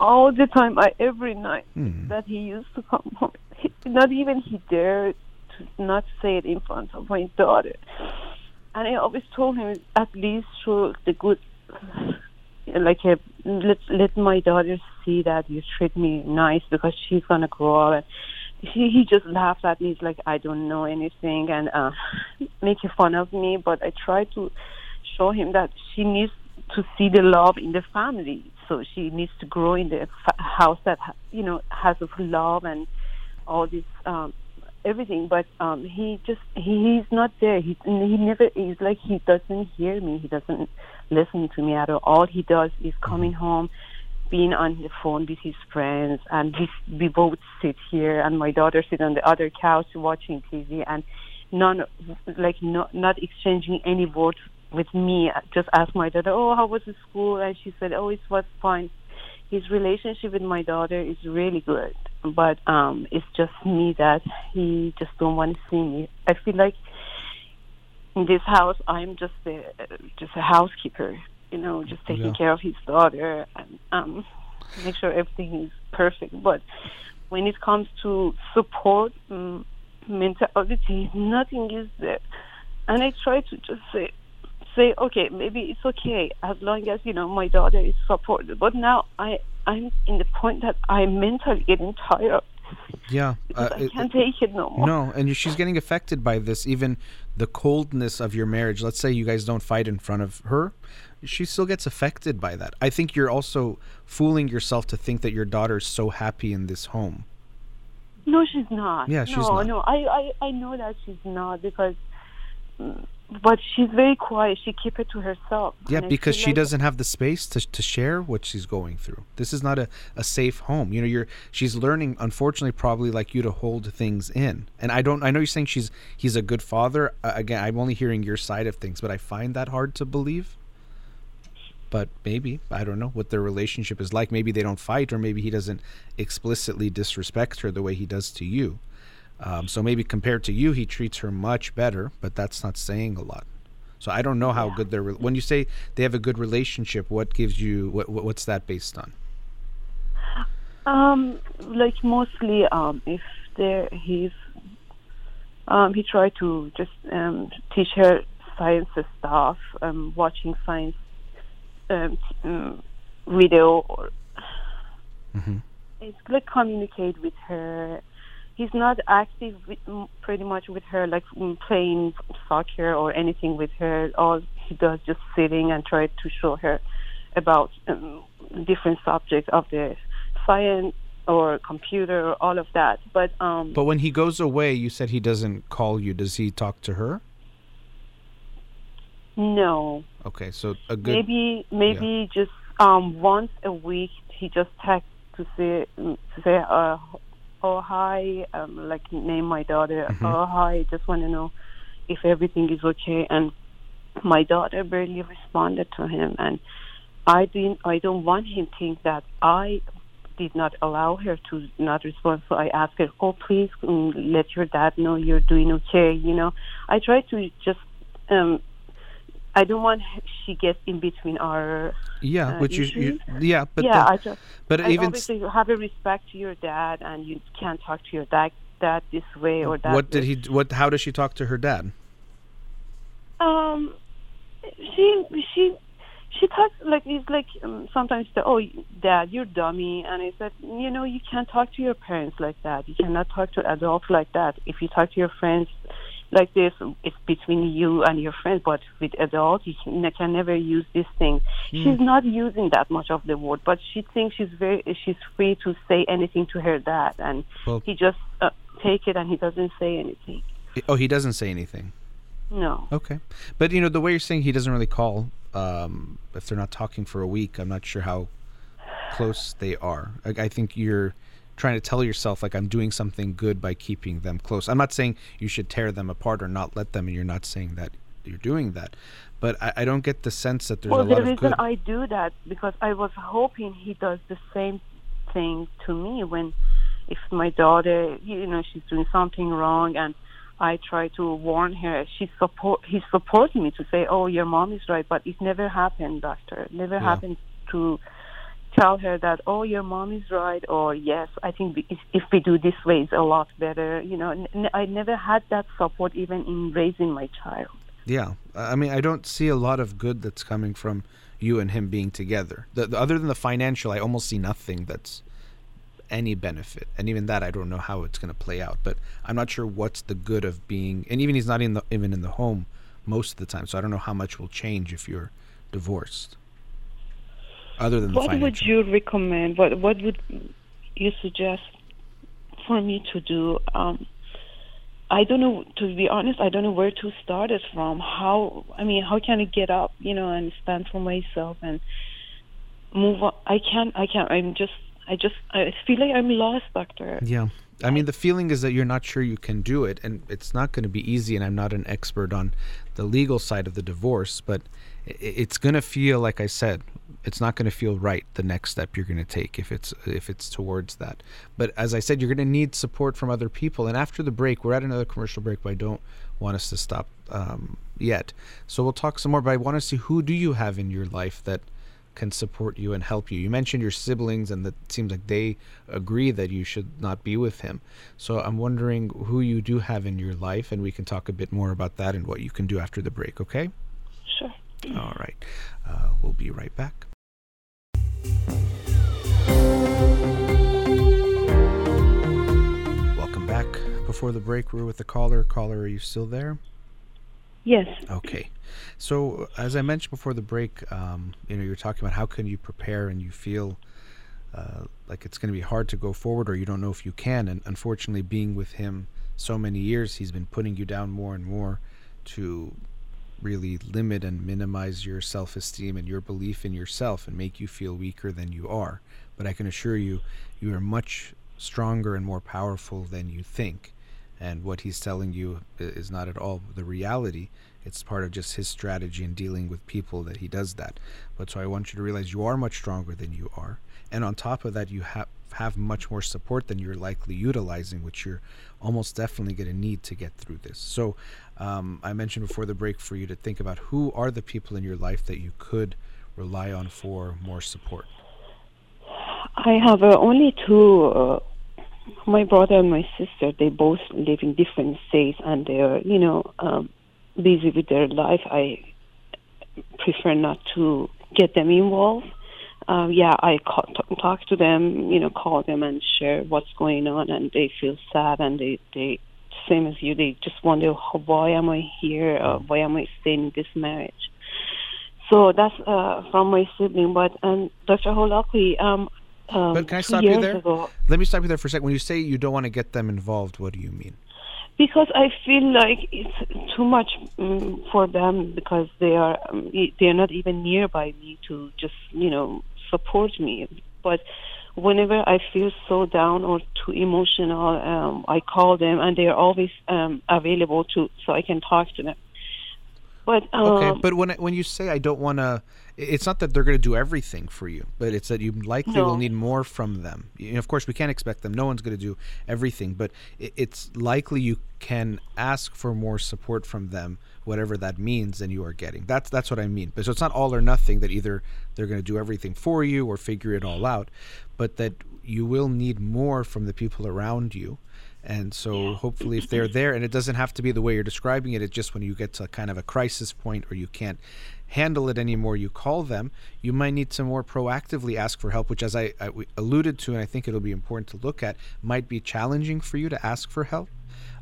All the time. I, every night mm. that he used to come home. He, not even he dared not say it in front of my daughter. And I always told him at least show the good, like a, let let my daughter see that you treat me nice because she's gonna grow up. And he he just laughed at me. He's like I don't know anything and uh, making fun of me. But I try to show him that she needs to see the love in the family. So she needs to grow in the fa- house that you know has of love and all this um, everything, but um, he just he, he's not there. He he never. He's like he doesn't hear me. He doesn't listen to me at all. All he does is coming mm-hmm. home, being on the phone with his friends, and we we both sit here, and my daughter sit on the other couch watching TV, and none like not not exchanging any words with me. Just ask my daughter, "Oh, how was the school?" And she said, "Oh, it was fine." His relationship with my daughter is really good but um, it's just me that he just don't want to see me. I feel like in this house I'm just a just a housekeeper, you know, just taking yeah. care of his daughter and um, make sure everything is perfect. But when it comes to support um, mentality, nothing is there. And I try to just say, say, okay, maybe it's okay as long as you know my daughter is supported. But now I I'm in the point that I'm mentally getting tired. Yeah, uh, I can't it, take it no more. No, and she's getting affected by this. Even the coldness of your marriage. Let's say you guys don't fight in front of her, she still gets affected by that. I think you're also fooling yourself to think that your daughter's so happy in this home. No, she's not. Yeah, she's no, not. No, I, I, I know that she's not because mm, but she's very quiet. She keep it to herself. Yeah, because she like doesn't have the space to, to share what she's going through. This is not a, a safe home. You know, you're she's learning, unfortunately, probably like you to hold things in. And I don't. I know you're saying she's he's a good father. Uh, again, I'm only hearing your side of things, but I find that hard to believe. But maybe I don't know what their relationship is like. Maybe they don't fight, or maybe he doesn't explicitly disrespect her the way he does to you. Um, so maybe compared to you, he treats her much better, but that's not saying a lot. So I don't know how yeah. good they're. Re- when you say they have a good relationship, what gives you what, what's that based on? Um, like mostly, um, if there he's, um, he tried to just um, teach her science stuff, um, watching science um, um, video or Mm-hmm. It's like communicate with her. He's not active with, pretty much with her, like playing soccer or anything with her. All he does just sitting and try to show her about um, different subjects of the science or computer or all of that. But um, But when he goes away, you said he doesn't call you. Does he talk to her? no, Okay, so a good. maybe maybe just um once a week he just texts to say to say uh oh hi um like name my daughter Mhm. oh hi just want to know if everything is okay. And my daughter barely responded to him. And I didn't I don't want him to think that I did not allow her to not respond. So I asked her oh please um, let your dad know you're doing okay you know. I try to just um I don't want she gets in between our yeah, uh, which you, you. Yeah, but yeah. the- I just but and even obviously you have a respect to your dad, and you can't talk to your dad dad this way or that. what did way. he? d- What? How does she talk to her dad? Um, she she she talks like it's like um, sometimes the oh dad you're dummy, and I said you know you can't talk to your parents like that. You cannot talk to adults like that. If you talk to your friends like this, it's between you and your friend. But with adults, you can, can never use this thing. She's not using that much of the word, but she thinks she's very she's free to say anything to her dad, and Well- he just uh, take it and he doesn't say anything. Oh, he doesn't say anything. No. Okay, but you know the way you're saying he doesn't really call. Um, if they're not talking for a week, I'm not sure how close they are. I, I think you're trying to tell yourself like I'm doing something good by keeping them close. I'm not saying you should tear them apart or not let them, and you're not saying that you're doing that. But I, I don't get the sense that there's well, a lot the of reason good. I do that because I was hoping he does the same thing to me when, if my daughter, you know, she's doing something wrong and I try to warn her, she support he's supporting me to say, "Oh, your mom is right," but it never happened, doctor. It never Yeah. happened to tell her that, "Oh, your mom is right," or "Yes, I think if- we do this way, it's a lot better." You know, n- I never had that support even in raising my child. Yeah, I mean, I don't see a lot of good that's coming from you and him being together. The, the- other than the financial, I almost see nothing that's any benefit, and even that, I don't know how it's going to play out. But I'm not sure what's the good of being, and even he's not in the even in the home most of the time. So I don't know how much will change if you're divorced. Other than the What would you recommend? What What would you suggest for me to do? Um, I don't know. To be honest, I don't know where to start it from. How? I mean, how can I get up? You know, and stand for myself and move on. I can't. I can't. I'm just. I just. I feel like I'm lost, doctor. Yeah. I mean, the feeling is that you're not sure you can do it, and it's not going to be easy. And I'm not an expert on the legal side of the divorce, but it's going to feel, like I said, it's not going to feel right the next step you're going to take if it's if it's towards that. But as I said, you're going to need support from other people. And after the break, we're at another commercial break, but I don't want us to stop um, yet. So we'll talk some more. But I want to see who do you have in your life that can support you and help you. You mentioned your siblings, and that seems like they agree that you should not be with him. So I'm wondering who you do have in your life, and we can talk a bit more about that and what you can do after the break, okay? Sure. All right. Uh, we'll be right back. Welcome back. Before the break, we are with the caller. Caller, are you still there? Yes. Okay. So as I mentioned before the break, um, you know, you're talking about how can you prepare and you feel uh, like it's going to be hard to go forward or you don't know if you can. And unfortunately, being with him so many years, he's been putting you down more and more to really limit and minimize your self-esteem and your belief in yourself and make you feel weaker than you are. But I can assure you, you are much stronger and more powerful than you think. And what he's telling you is not at all the reality. It's part of just his strategy in dealing with people that he does that. But so I want you to realize you are much stronger than you are. And on top of that, you have have much more support than you're likely utilizing, which you're almost definitely going to need to get through this. So um, I mentioned before the break for you to think about who are the people in your life that you could rely on for more support. I have uh, only two. Uh, my brother and my sister. They both live in different states, and they're you know um, busy with their life. I prefer not to get them involved. uh, yeah, I call, t- talk to them, you know, call them and share what's going on, and they feel sad, and they they same as you, they just wonder why am I here, uh, why am I staying in this marriage. So that's uh, from my sibling, but and Dr. Holakouee, um, um, But can I stop you there? ago- Let me stop you there for a second. When you say you don't want to get them involved, what do you mean? because I feel like it's too much um, for them because they are um, they are not even nearby me to just you know support me. But whenever I feel so down or too emotional, um, I call them and they are always um, available to so I can talk to them. But um, Okay, but when I, when you say I don't want to, it's not that they're going to do everything for you, but it's that you likely will need more from them. You know, of course, we can't expect them. No one's going to do everything, but it's likely you can ask for more support from them, whatever that means, than you are getting. That's that's what I mean. But so it's not all or nothing that either they're going to do everything for you or figure it all out, but that you will need more from the people around you. And so hopefully if they're there and it doesn't have to be the way you're describing it, it's just when you get to kind of a crisis point or you can't handle it anymore, you call them. You might need to more proactively ask for help, which as I, I alluded to, and I think it'll be important to look at, might be challenging for you to ask for help.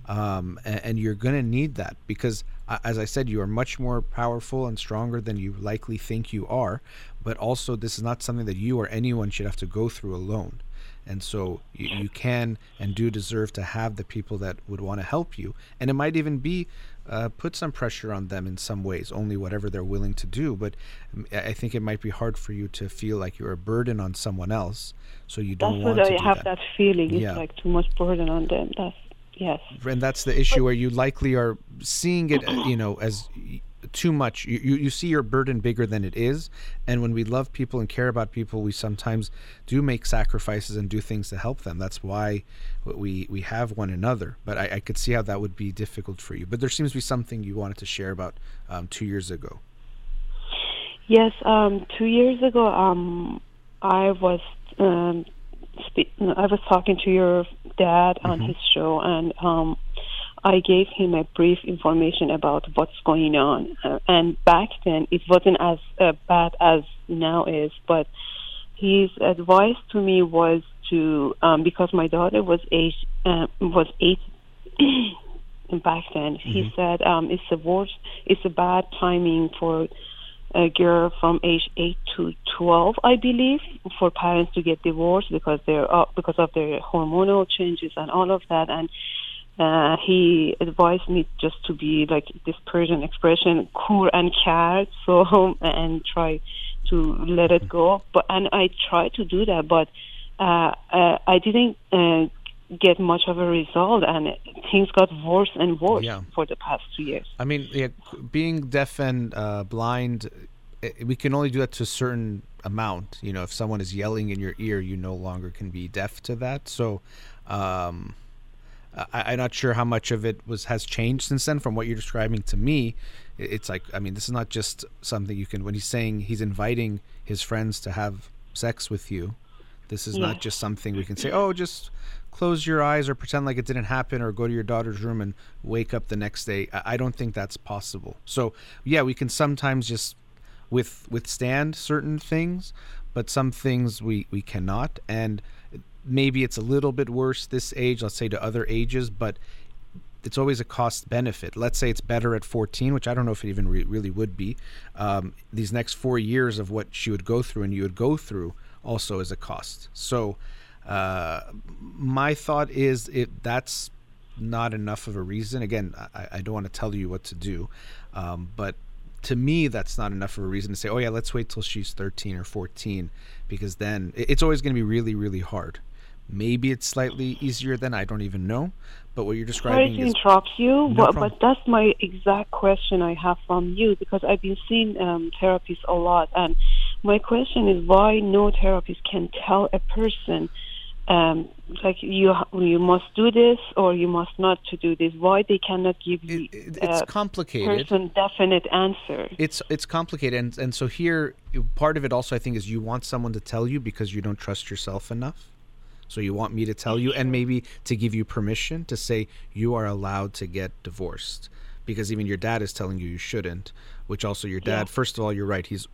Um, and, and you're going to need that because, uh, as I said, you are much more powerful and stronger than you likely think you are. But also, this is not something that you or anyone should have to go through alone. And so you, you can and do deserve to have the people that would want to help you. And it might even be uh, put some pressure on them in some ways, only whatever they're willing to do. But um, I think it might be hard for you to feel like you're a burden on someone else. So you don't that's want what to I do have that. that feeling. It's like too much burden on them. That's yes. and that's the issue where you likely are seeing it uh, you know as too much. You, you you see your burden bigger than it is. And when we love people and care about people we sometimes do make sacrifices and do things to help them. That's why we we have one another. But i, I could see how that would be difficult for you. But there seems to be something you wanted to share about um, two years ago. Yes, um, two years ago, um, I was um, spe- I was talking to your dad on his show, and um, I gave him a brief information about what's going on. Uh, and back then, it wasn't as uh, bad as now is, but his advice to me was to um, because my daughter was age uh, was eight back then. He said um, it's a worst, it's a bad timing for a girl from age eight to twelve, I believe, for parents to get divorced because they're uh, because of their hormonal changes and all of that. And uh, he advised me just to be like this Persian expression, cool and care, so and try to let it go. But and I tried to do that, but uh, uh, I didn't uh, get much of a result, and things got worse and worse Yeah. for the past two years. I mean, yeah, being deaf and uh, blind, eh, we can only do that to a certain amount. You know, if someone is yelling in your ear, you no longer can be deaf to that. So, um, I, I'm not sure how much of it was has changed since then. From what you're describing to me, it's like I mean, this is not just something you can. When he's saying he's inviting his friends to have sex with you, this is not just something we can say. Oh, just close your eyes or pretend like it didn't happen or go to your daughter's room and wake up the next day. I I don't think that's possible. So yeah, we can sometimes just with withstand certain things, but some things we we cannot. And maybe it's a little bit worse this age, let's say to other ages, but it's always a cost benefit. Let's say it's better at 14, which I don't know if it even re- really would be. Um, these next four years of what she would go through and you would go through also is a cost. So, uh, my thought is it that's not enough of a reason. Again, I, I don't want to tell you what to do, um, but to me, that's not enough of a reason to say, oh yeah, let's wait till she's 13 or 14, because then it's always going to be really, really hard. Maybe it's slightly easier than I don't even know, but what you're Sorry describing to is interrupt you, but, but that's my exact question I have from you because I've been seeing um, therapists a lot, and my question is why no therapist can tell a person um, like you you must do this or you must not to do this. Why they cannot give you it, it, it's a complicated. person definite answer? It's it's complicated, and and so here part of it also I think is you want someone to tell you because you don't trust yourself enough. So you want me to tell you, and maybe to give you permission to say you are allowed to get divorced, because even your dad is telling you you shouldn't. Which also your dad, Yeah. first of all, you're right. He's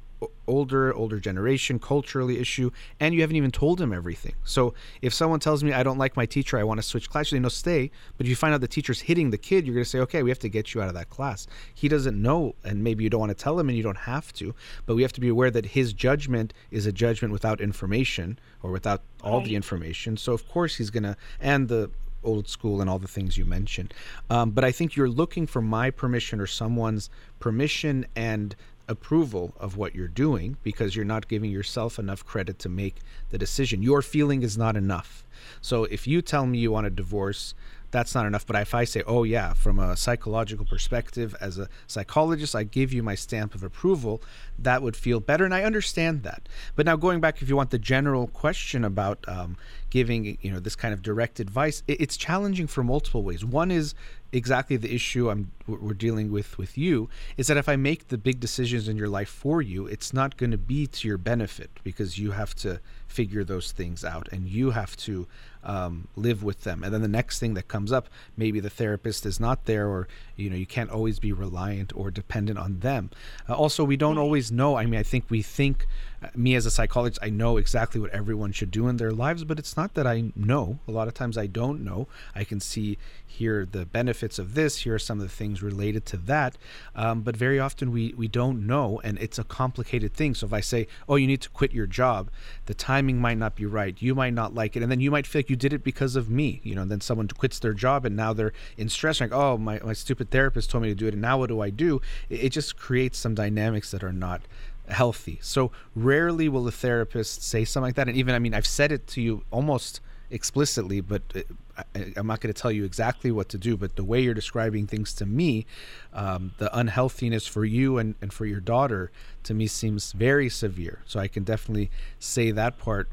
older, older generation, culturally issue, and you haven't even told him everything. So if someone tells me I don't like my teacher, I want to switch classes, you know, stay. But if you find out the teacher's hitting the kid, you're going to say, okay, we have to get you out of that class. He doesn't know, and maybe you don't want to tell him, and you don't have to. But we have to be aware that his judgment is a judgment without information or without all right. the information. So of course he's going to, and the old school and all the things you mentioned. Um, but I think you're looking for my permission or someone's permission and approval of what you're doing because you're not giving yourself enough credit to make the decision. Your feeling is not enough. So if you tell me you want a divorce, that's not enough. But if I say, oh, yeah, from a psychological perspective, as a psychologist, I give you my stamp of approval, that would feel better. And I understand that. But now going back, if you want the general question about um, giving, you know, this kind of direct advice, it's challenging for multiple ways. One is exactly the issue I'm we're dealing with with you is that if I make the big decisions in your life for you, it's not going to be to your benefit because you have to figure those things out and you have to um, live with them. And then the next thing that comes up, maybe the therapist is not there, or you know you can't always be reliant or dependent on them. Uh, also, we don't always know. I mean, I think we think me as a psychologist, I know exactly what everyone should do in their lives, but it's not that I know. A lot of times I don't know. I can see here the benefits of this, here are some of the things related to that. Um, but very often we, we don't know, and it's a complicated thing. So if I say, oh, you need to quit your job, the timing might not be right. You might not like it. And then you might feel like you did it because of me. You know, then someone quits their job and now they're in stress, like, oh, my, my stupid therapist told me to do it, and now what do I do? It, it just creates some dynamics that are not healthy. So rarely will a therapist say something like that. And even, I mean, I've said it to you almost explicitly, but uh, I, am not going to tell you exactly what to do. But the way you're describing things to me, um, the unhealthiness for you and, and for your daughter, to me seems very severe. So I can definitely say that part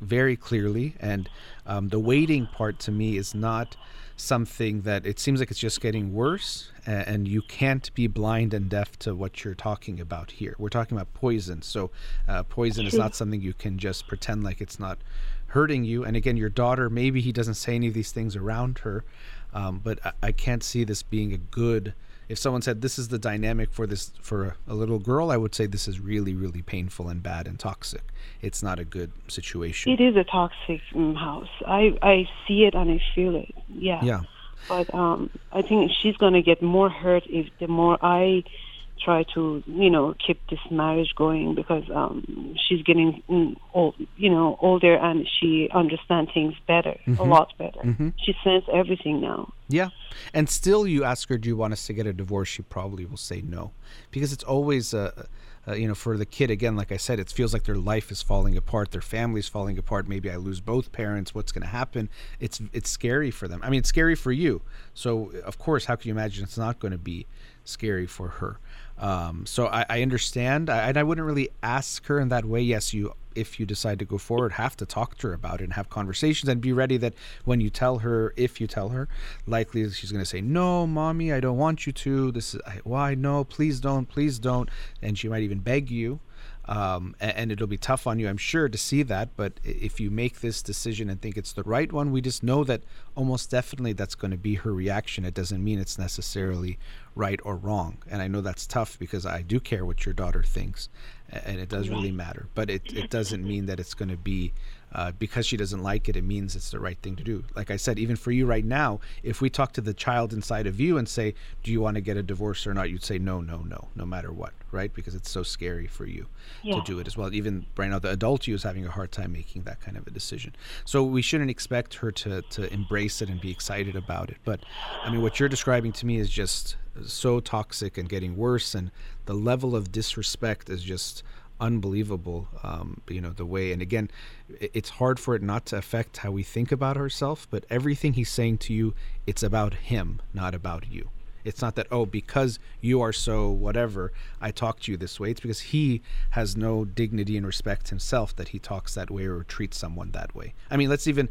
very clearly. And um, the waiting part to me is not something that it seems like it's just getting worse and you can't be blind and deaf to what you're talking about here. We're talking about poison so uh, poison is not something you can just pretend like it's not hurting you. And again your daughter maybe he doesn't say any of these things around her um, but I, I can't see this being a good if someone said this is the dynamic for this for a, a, little girl, I would say this is really really painful and bad and toxic. It's not a good situation. It is a toxic um, house. I I see it and I feel it. Yeah. Yeah. But um, I think she's gonna get more hurt if the more I try to you know keep this marriage going because um she's getting mm, old you know older and she understands things better mm-hmm. a lot better mm-hmm. she senses everything now yeah and still you ask her do you want us to get a divorce she probably will say no because it's always a uh, you know, for the kid, again, like I said, it feels like their life is falling apart, their family's falling apart. Maybe I lose both parents. What's going to happen? It's it's scary for them. I mean, it's scary for you. So, of course, how can you imagine it's not going to be scary for her? Um, so I, I understand, I, and I wouldn't really ask her in that way. Yes, you, if you decide to go forward, have to talk to her about it and have conversations, and be ready that when you tell her, if you tell her, likely she's going to say, "No, mommy, I don't want you to. This is why. No, please don't, please don't," and she might even beg you um, and, and, it'll be tough on you, I'm sure, to see that. But if you make this decision and think it's the right one, we just know that almost definitely that's going to be her reaction. It doesn't mean it's necessarily right or wrong. And I know that's tough because I do care what your daughter thinks, and it does really matter. But it, it doesn't mean that it's going to be uh, because she doesn't like it, it means it's the right thing to do. Like I said, even for you right now, if we talk to the child inside of you and say, "Do you want to get a divorce or not?" You'd say, "No, no, no, no matter what," right? Because it's so scary for you yeah. to do it as well. Even right now, the adult you is having a hard time making that kind of a decision. So we shouldn't expect her to to embrace it and be excited about it. But I mean, what you're describing to me is just so toxic and getting worse, and the level of disrespect is just unbelievable. Um, you know the way, and again, it's hard for it not to affect how we think about ourselves. But everything he's saying to you, it's about him, not about you. It's not that, oh, because you are so whatever, I talk to you this way. It's because he has no dignity and respect himself that he talks that way or treats someone that way. I mean, let's even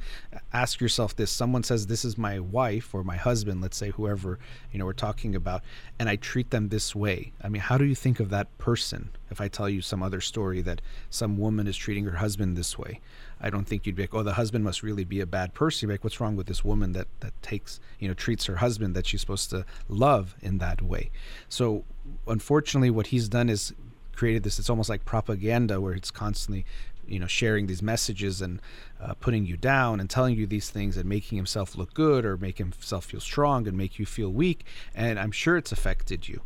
ask yourself this. Someone says, This is my wife or my husband, let's say whoever, you know, we're talking about, and I treat them this way. I mean, how do you think of that person if I tell you some other story that some woman is treating her husband this way? I don't think you'd be like, oh, the husband must really be a bad person. You'd like, what's wrong with this woman that that takes, you know, treats her husband that she's supposed to love in that way? So, unfortunately, what he's done is created this. It's almost like propaganda where it's constantly, you know, sharing these messages and uh, putting you down and telling you these things and making himself look good or make himself feel strong and make you feel weak. And I'm sure it's affected you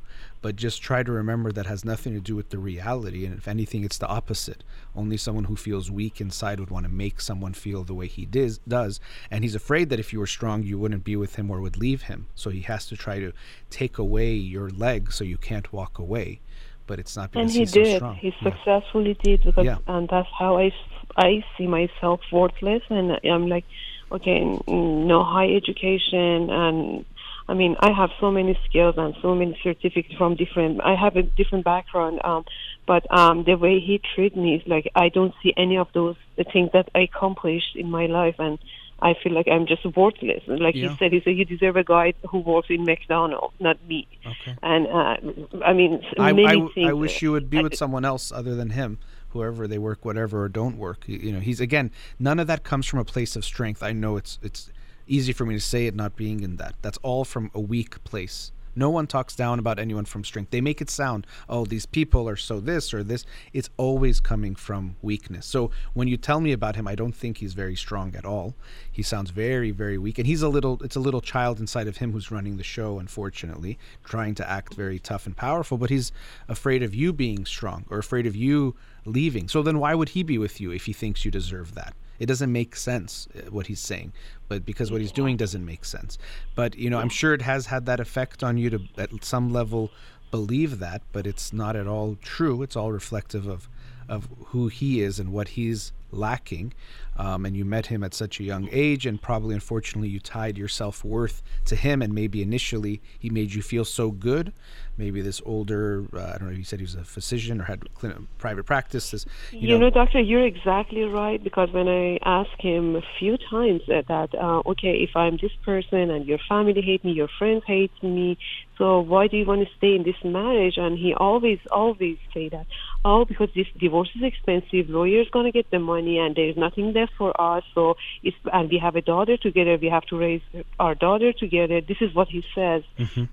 but just try to remember that has nothing to do with the reality. And if anything, it's the opposite. Only someone who feels weak inside would want to make someone feel the way he does. does. And he's afraid that if you were strong, you wouldn't be with him or would leave him. So he has to try to take away your leg so you can't walk away. But it's not because and he he's did. so strong. He Yeah. successfully did because, Yeah. and that's how I, I see myself worthless, and I'm like, okay, no high education, and I mean, I have so many skills and so many certificates from different. I have a different background, um, but um, the way he treats me is like I don't see any of those the things that I accomplished in my life, and I feel like I'm just worthless. And Like Yeah. he said, he said you deserve a guy who works in McDonald's, not me. Okay. And uh, I mean, I, many I things. I wish you would be I- with someone else other than him whoever they work whatever or don't work you know he's again none of that comes from a place of strength i know it's it's easy for me to say it not being in that. That's all from a weak place. No one talks down about anyone from strength. They make it sound oh these people are so this or this. It's always coming from weakness. So when you tell me about him i don't think he's very strong at all. He sounds very very weak. And he's a little it's a little child inside of him who's running the show unfortunately trying to act very tough and powerful. But he's afraid of you being strong or afraid of you leaving. So then why would he be with you if he thinks you deserve that it doesn't make sense uh, what he's saying but because what he's doing doesn't make sense. But you know i'm sure it has had that effect on you to at some level believe that but it's not at all true. It's all reflective of of who he is and what he's lacking. Um, and you met him at such a young age and probably unfortunately you tied your self-worth to him and maybe initially he made you feel so good. Maybe this older uh, i don't know you said he was a physician or had clin- private practice this, you, You know, doctor, you're exactly right because when I asked him a few times that, that uh, okay, if I'm this person and your family hate me, your friends hate me, so why do you want to stay in this marriage? And he always, always say that, oh, because this divorce is expensive, lawyer's gonna get the money, and there's nothing left for us. So it's and we have a daughter together, we have to raise our daughter together. This is what he says.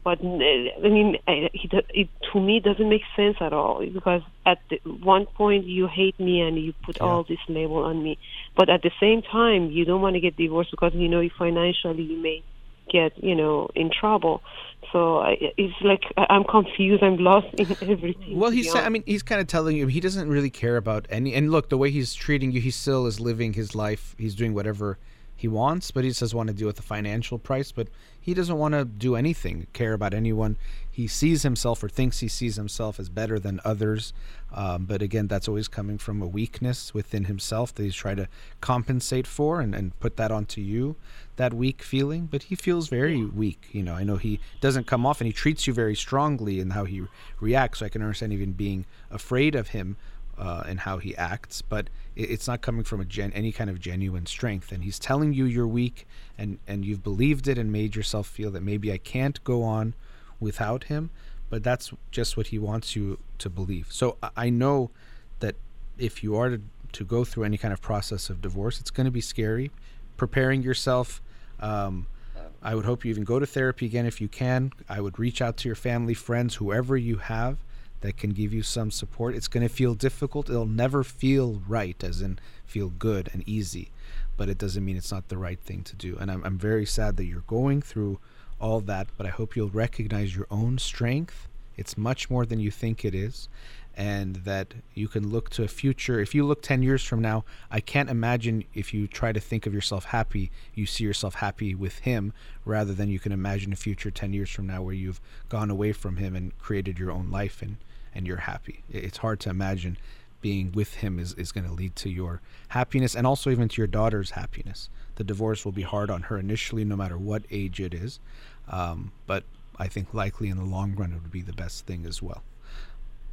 But uh, I mean, uh, he, do- it to me doesn't make sense at all because at the, one point you hate me and you put Yeah. all this label on me, but at the same time you don't want to get divorced because you know financially you may get you know in trouble. So I, it's like I- I'm confused. I'm lost in everything. Well, he's. I mean, he's kind of telling you he doesn't really care about any. And look, the way he's treating you, he still is living his life. He's doing whatever he wants, but he doesn't want to deal with the financial price. But he doesn't want to do anything, care about anyone. He sees himself or thinks he sees himself as better than others. Um, but again, that's always coming from a weakness within himself that he's trying to compensate for and, and put that onto you, that weak feeling. But he feels very weak. You know, I know he doesn't come off and he treats you very strongly in how he reacts. So I can understand even being afraid of him uh, and how he acts, but it, it's not coming from a gen- any kind of genuine strength. And he's telling you you're weak, and and you've believed it and made yourself feel that maybe I can't go on without him. But that's just what he wants you to believe. So I, I know that if you are to, to go through any kind of process of divorce, it's going to be scary. Preparing yourself. Um, I would hope you even go to therapy again if you can. I would reach out to your family, friends, whoever you have that can give you some support. It's going to feel difficult. It'll never feel right, as in feel good and easy, but it doesn't mean it's not the right thing to do. And I'm, I'm very sad that you're going through all that, but I hope you'll recognize your own strength. It's much more than you think it is. And that you can look to a future. If you look 10 years from now, I can't imagine if you try to think of yourself happy, you see yourself happy with him rather than you can imagine a future 10 years from now where you've gone away from him and created your own life and, and you're happy. It's hard to imagine being with him is, is going to lead to your happiness and also even to your daughter's happiness. The divorce will be hard on her initially, no matter what age it is. Um, but I think likely in the long run, it would be the best thing as well.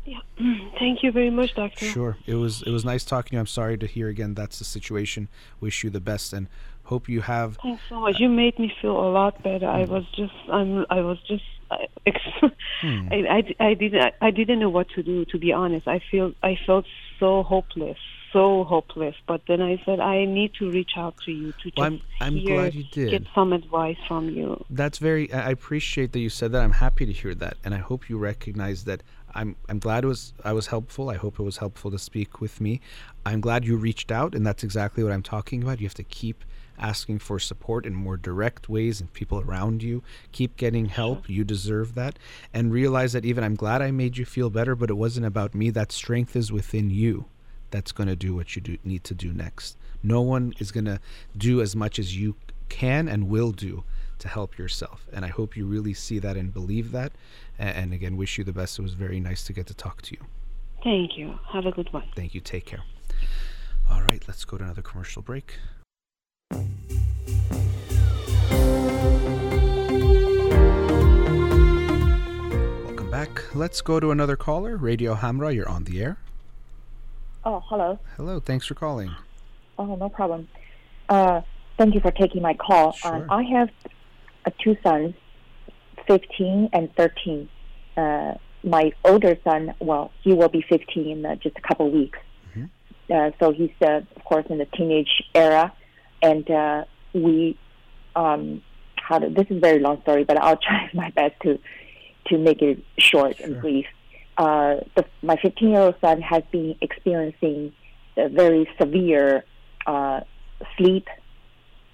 Yeah. Thank you very much, doctor. Sure. It was it was nice talking to you. I'm sorry to hear again that's the situation. Wish you the best and hope you have Thanks so much. You made me feel a lot better. I was just, I'm, I was just, I, Hmm. I, I, I didn't, I didn't know what to do. To be honest, I feel, I felt so hopeless, so hopeless. But then I said, I need to reach out to you to just I'm- I'm hear, glad you did. get some advice from you. That's very. I I appreciate that you said that. I'm happy to hear that, and I hope you recognize that I'm I'm glad it was I was helpful. I hope it was helpful to speak with me. I'm glad you reached out, and that's exactly what I'm talking about. You have to keep asking for support in more direct ways and people around you. Keep getting help. You deserve that. And realize that even I'm glad I made you feel better, but it wasn't about me. That strength is within you that's going to do what you do, need to do next. No one is going to do as much as you can and will do to help yourself. And I hope you really see that and believe that. And, and again, wish you the best. It was very nice to get to talk to you. Thank you. Have a good one. Thank you. Take care. All right, let's go to another commercial break. Welcome back. Let's go to another caller. Radio Hamrah, you're on the air. Oh, hello. Hello, thanks for calling. Oh, no problem. Uh, thank you for taking my call. Sure. Um, I have uh, two sons, 15 and 13. Uh, my older son, well, he will be 15 in uh, just a couple of weeks. Mhm. Uh, so he's, uh, of course, in the teenage era. And uh, we, um, how to, this is a very long story, but I'll try my best to, to make it short Sure. and brief. Uh, the, my 15 year old son has been experiencing a very severe uh, sleep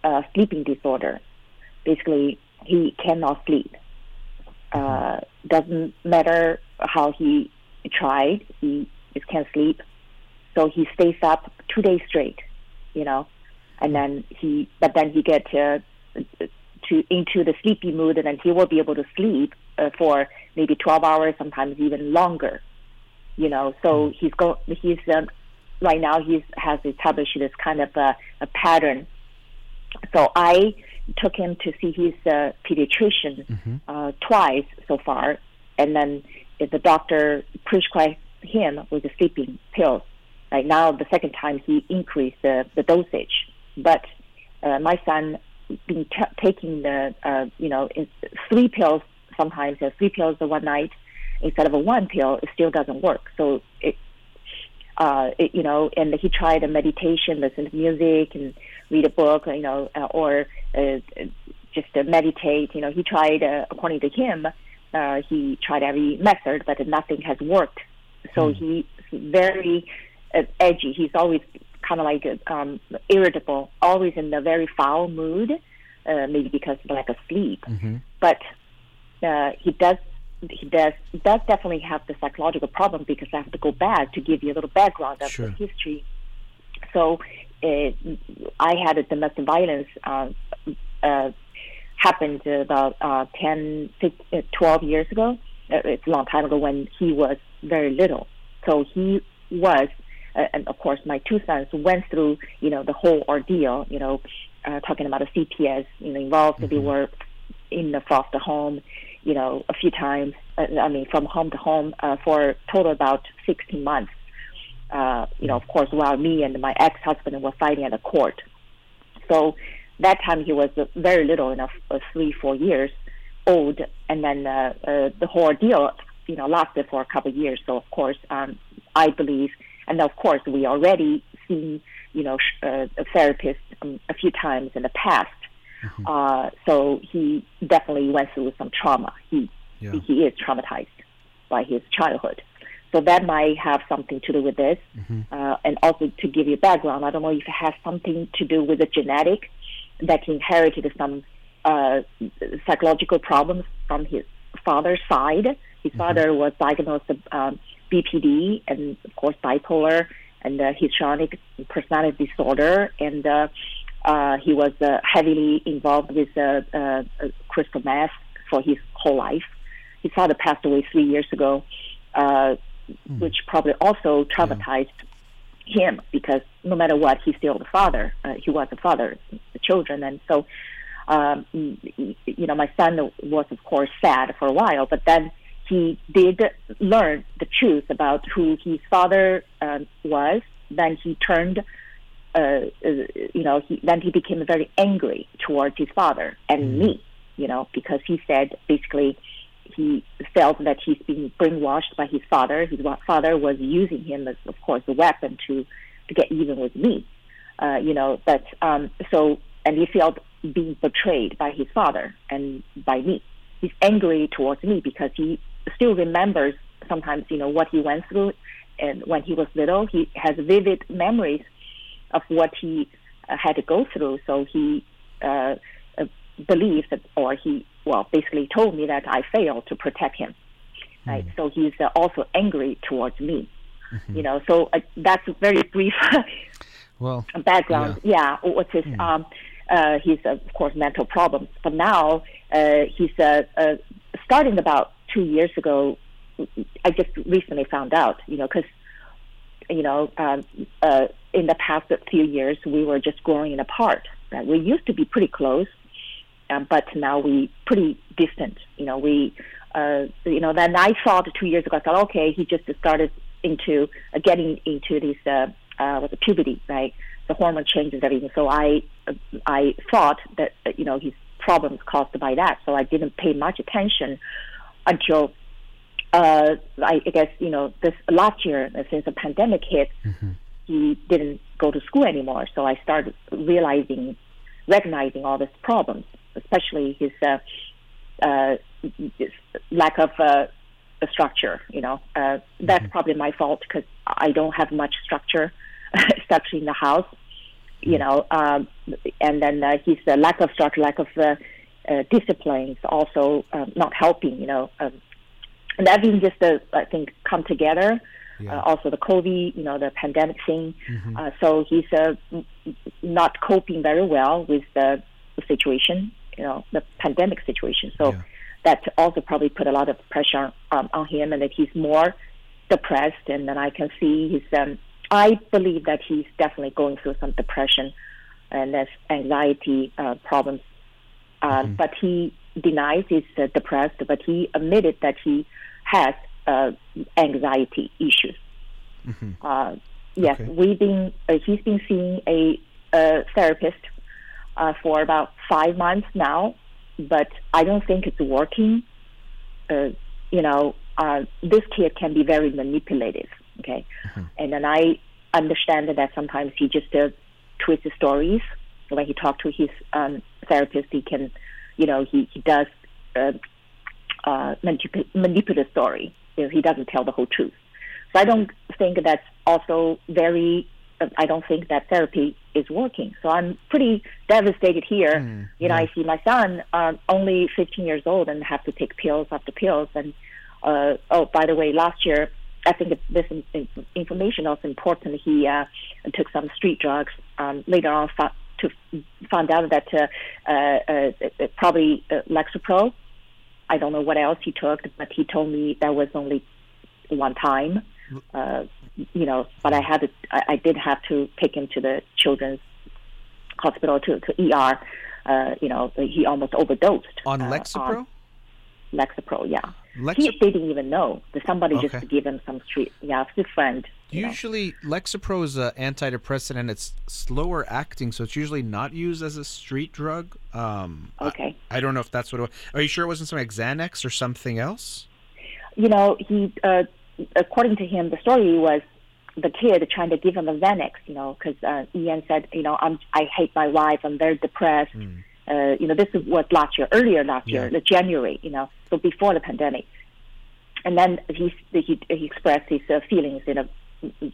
uh, sleeping disorder. Basically, he cannot sleep. Uh, doesn't matter how he tried, he just can't sleep. So he stays up two days straight, you know, and then he, but then he get uh, to into the sleepy mood, and then he will be able to sleep uh, for maybe 12 hours, sometimes even longer, you know. So he's go, he's um, right now he has established this kind of a, a pattern. So I took him to see his uh, pediatrician Mhm. uh, twice so far, and then the doctor prescribed him with the sleeping pills. Right now, the second time he increased the, the dosage, but uh, my son been t- taking the uh, you know three pills sometimes uh, three pills the one night instead of a one pill it still doesn't work. So it uh it, you know and he tried a meditation listen to music and read a book you know uh, or uh, just uh, meditate you know he tried uh, according to him uh, he tried every method but nothing has worked. So he's very uh, edgy. He's always kind of like um, irritable, always in a very foul mood, uh, maybe because of lack of sleep. Mhm. But uh, he does he does does definitely have the psychological problem because I have to go back to give you a little background of Sure. the history. So uh, I had a domestic violence uh, uh, happened about uh, 10, 15, uh, 12 years ago. Uh, it's a long time ago when he was very little. So he was, and of course, my two sons went through, you know, the whole ordeal. You know, uh, talking about a CPS, you know, involved. They were in the foster home, you know, a few times. Uh, I mean, from home to home uh, for total about 16 months. Uh, you know, of course, while me and my ex-husband were fighting at the court. So that time he was uh, very little, enough, uh, three, four years old, and then uh, uh, the whole ordeal, you know, lasted for a couple of years. So of course, um, I believe, and of course, we already seen, you know, uh, a therapist um, a few times in the past. Uh, so he definitely went through some trauma. He Yeah. he is traumatized by his childhood. So that might have something to do with this. Uh, and also to give you background, I don't know if it has something to do with the genetic that he inherited some uh, psychological problems from his father's side. His father was diagnosed um, BPD and, of course, bipolar and uh, histrionic personality disorder. And uh, uh, he was uh, heavily involved with uh, uh, uh, crystal meth for his whole life. His father passed away three years ago, uh, which probably also traumatized him because no matter what, he's still the father. Uh, he was the father, of the children, and so um, you know, my son was of course sad for a while, but then he did learn the truth about who his father um, was. Then he turned, uh, uh, you know, he, then he became very angry towards his father and me, you know, because he said basically he felt that he's being brainwashed by his father. His father was using him as, of course, a weapon to to get even with me. Uh, you know, but um, so and he felt being betrayed by his father and by me. He's angry towards me because he still remembers sometimes you know what he went through, and when he was little, he has vivid memories of what he uh, had to go through. So he uh, uh, believes that, or he well basically told me that I failed to protect him. Right. So he's uh, also angry towards me. You know. So uh, that's very brief. Well, background. Yeah, what's his? Um, uh, he's uh, of course mental problems, but now uh, he's uh, uh, starting about two years ago. I just recently found out, you know, because you know, um, uh, in the past few years we were just growing apart. Right? We used to be pretty close, um, but now we pretty distant. You know, we, uh, you know, then I thought two years ago, I thought, okay, he just started into uh, getting into this uh, uh, with the puberty, right? The hormone changes everything. So I, I thought that you know his problems caused by that. So I didn't pay much attention until uh, I, I guess you know this last year since the pandemic hit, Mm-hmm. he didn't go to school anymore. So I started realizing, recognizing all these problems, especially his uh, uh, lack of uh, a structure. You know, uh, that's probably my fault because I don't have much structure, structure in the house. You know, um, and then uh, his uh, lack of structure, lack of uh, uh, discipline is also um, not helping. You know, um, and everything just uh, I think come together. Yeah. Uh, also the COVID, you know, the pandemic thing. Mhm. Uh, so he's uh, not coping very well with the, the situation, you know, the pandemic situation. So Yeah. that also probably put a lot of pressure um, on him, and that he's more depressed. And then I can see he's. Um, I believe that he's definitely going through some depression and there's anxiety uh, problems. Uh, But he denies he's uh, depressed, but he admitted that he has uh, anxiety issues. Mhm. Uh, yes, Okay. we've been. Uh, he's been seeing a, a therapist uh, for about five months now, but I don't think it's working. Uh, you know, uh, this kid can be very manipulative. Okay, and then I understand that sometimes he just uh, twists stories when he talks to his um, therapist. He can, you know, he he does uh, uh, manip- manipulate story. You know, he doesn't tell the whole truth. So I don't think that's also very. Uh, I don't think that therapy is working. So I'm pretty devastated here. Mm, you know, yeah. I see my son uh, only 15 years old and have to take pills after pills. And uh, oh, by the way, last year I think this in- in- information also important. He uh, took some street drugs. Um, later on, to found out that uh, uh, uh, uh, probably uh, Lexapro. I don't know what else he took, but he told me that was only one time. Uh, you know, but I had to, I, I did have to take him to the children's hospital to to ER. Uh, you know, he almost overdosed On uh, Lexapro? on Lexapro, yeah. He didn't even know that somebody Okay. just gave him some street. Yeah, his friend. You know. Usually, Lexapro is an antidepressant and it's slower acting, so it's usually not used as a street drug. Um, Okay. I, don't know if that's what it was. Are you sure it wasn't something like Xanax or something else? you know, he, uh, according to him, the story was the kid trying to give him a Xanax, you know, because uh, Ian said, you know, I'm, I hate my wife, I'm very depressed. Uh, you know, this was last year, earlier last year, the January, you know, so before the pandemic. And then he he, he expressed his uh, feelings, you know,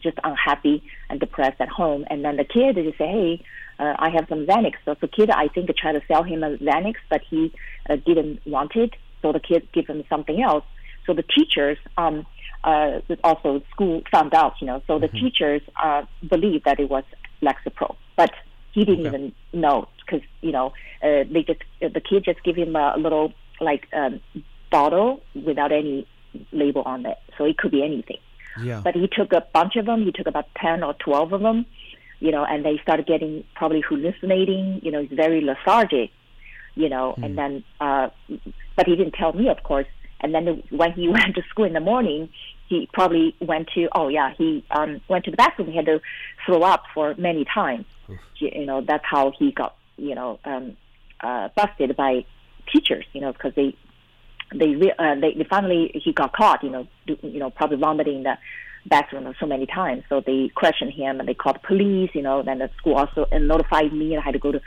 just unhappy and depressed at home. And then the kid just say, hey, uh, I have some Xanax. So the kid, I think, tried to sell him a Xanax, but he uh, didn't want it. So the kid give him something else. So the teachers, um, uh, also school found out, you know. So the teachers uh, believed that it was Lexapro, but he didn't Okay. even know because you know uh, they just uh, the kid just give him a little like um, bottle without any label on it, so it could be anything. Yeah. But he took a bunch of them. He took about ten or twelve of them, you know, and they started getting probably hallucinating. You know, he's very lethargic, you know, and then uh, but he didn't tell me, of course. And then when he went to school in the morning, he probably went to oh yeah he um, went to the bathroom. He had to throw up for many times. You know that's how he got you know um, uh, busted by teachers. You know because they they, uh, they they finally he got caught. You know do, you know probably vomiting in the bathroom so many times. So they questioned him and they called the police. You know then the school also and notified me and I had to go to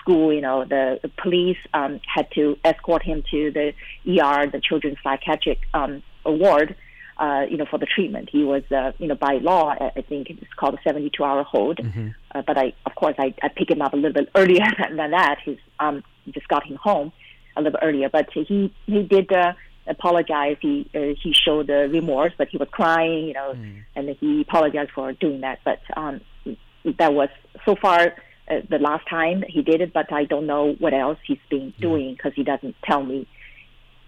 school. You know the, the police um, had to escort him to the ER, the children's psychiatric um, ward. Uh, you know, for the treatment. He was, uh, you know, by law, I think it's called a 72 hour hold. Uh, but I, of course, I, I picked him up a little bit earlier than, that. He's um, just got him home a little bit earlier. But he he did uh, apologize. He uh, he showed uh, remorse, but he was crying, you know, and he apologized for doing that. But um, that was so far uh, the last time he did it. But I don't know what else he's been doing because he doesn't tell me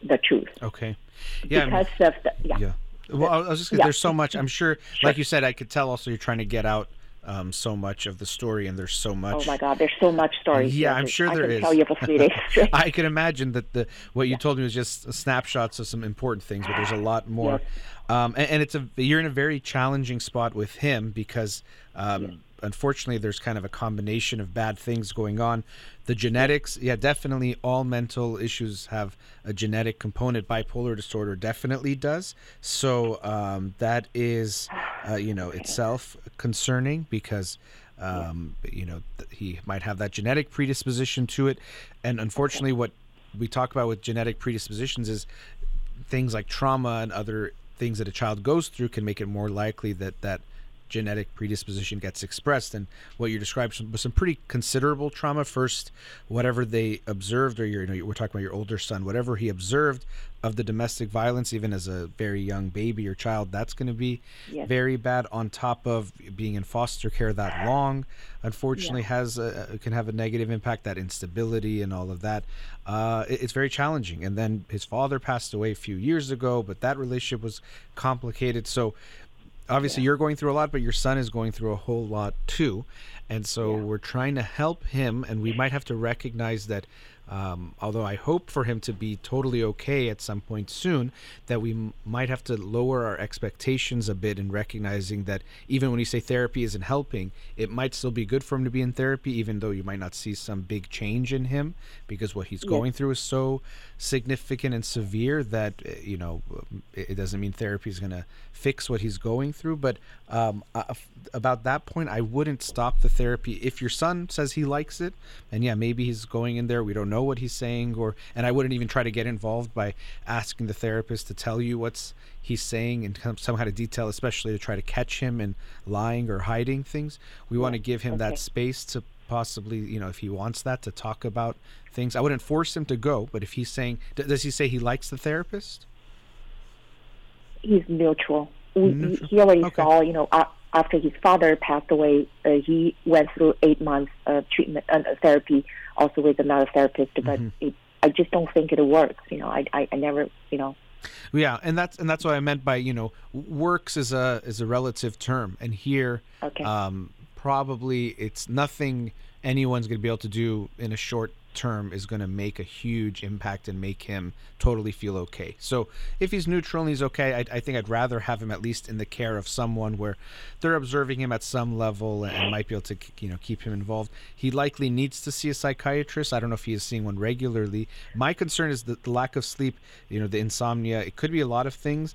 the truth. Okay. Yeah. I mean- because of the yeah. Yeah. Well, I was just gonna, Yeah. there's so much. I'm sure, like you said, I could tell. Also, you're trying to get out um, so much of the story, and there's so much. Oh my God, there's so much stories. Yeah. I'm sure there is I can tell you for three days. I can imagine that the what you told me was just snapshots of some important things, but there's a lot more. Um, and, and it's a you're in a very challenging spot with him because um, unfortunately there's kind of a combination of bad things going on. The genetics, yeah, definitely all mental issues have a genetic component. Bipolar disorder definitely does. So um, that is, uh, you know, itself concerning because um, you know th- he might have that genetic predisposition to it and unfortunately what we talk about with genetic predispositions is things like trauma and other things that a child goes through can make it more likely that that genetic predisposition gets expressed. And what you described some- was some pretty considerable trauma. First whatever they observed or your, you know we're talking about your older son whatever he observed of the domestic violence even as a very young baby or child that's going to be Yes. very bad on top of being in foster care that long. Unfortunately has a, can have a negative impact that instability and all of that. Uh, it- it's very challenging. And then his father passed away a few years ago but that relationship was complicated. So obviously you're going through a lot but your son is going through a whole lot too. And so we're trying to help him and we might have to recognize that um, although I hope for him to be totally okay at some point soon, that we m- might have to lower our expectations a bit in recognizing that even when you say therapy isn't helping, it might still be good for him to be in therapy, even though you might not see some big change in him because what he's going through is so significant and severe that uh, you know it, it doesn't mean therapy is going to fix what he's going through. But um, uh, about that point, I wouldn't stop the therapy if your son says he likes it, and yeah, maybe he's going in there. We don't know what he's saying, or and I wouldn't even try to get involved by asking the therapist to tell you what's he's saying in kind of some kind of detail, especially to try to catch him in lying or hiding things. We want to give him that space to possibly, you know, if he wants that to talk about things. I wouldn't force him to go, but if he's saying, d- does he say he likes the therapist? he's neutral. We, Neutral. He already Okay. saw, you know, after his father passed away, uh, he went through eight months of treatment uh, therapy, also with another therapist. But Mm-hmm. it, I just don't think it works. You know, I, I, I never, you know, Yeah, and that's and that's what I meant by you know works is a is a relative term, and here Okay. um, probably it's nothing anyone's going to be able to do in a short term is going to make a huge impact and make him totally feel okay. So if he's neutral and he's okay, I, I think I'd rather have him at least in the care of someone where they're observing him at some level and might be able to you know keep him involved. He likely needs to see a psychiatrist. I don't know if he is seeing one regularly. My concern is the, the lack of sleep. You know, the insomnia. It could be a lot of things.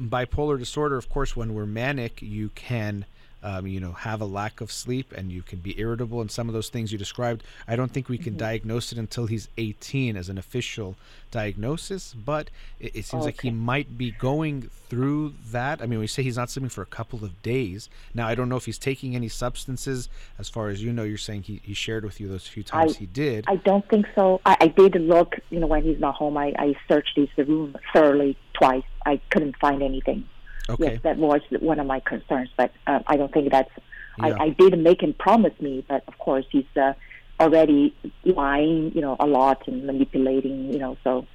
Bipolar disorder, of course, when we're manic, you can um, you know, have a lack of sleep and you can be irritable and some of those things you described. I don't think we can diagnose it until he's 18 as an official diagnosis, but it, it seems like he might be going through that. I mean, we say he's not sleeping for a couple of days. Now, I don't know if he's taking any substances. As far as you know, you're saying he, he shared with you those few times he did. I don't think so. I, I did look, you know, when he's not home. I, I searched his room thoroughly twice. I couldn't find anything. Okay. Yes, that was one of my concerns, but uh, I don't think that's. Yeah. I, I did make him promise me, but of course he's uh, already lying, you know, a lot and manipulating, you know. So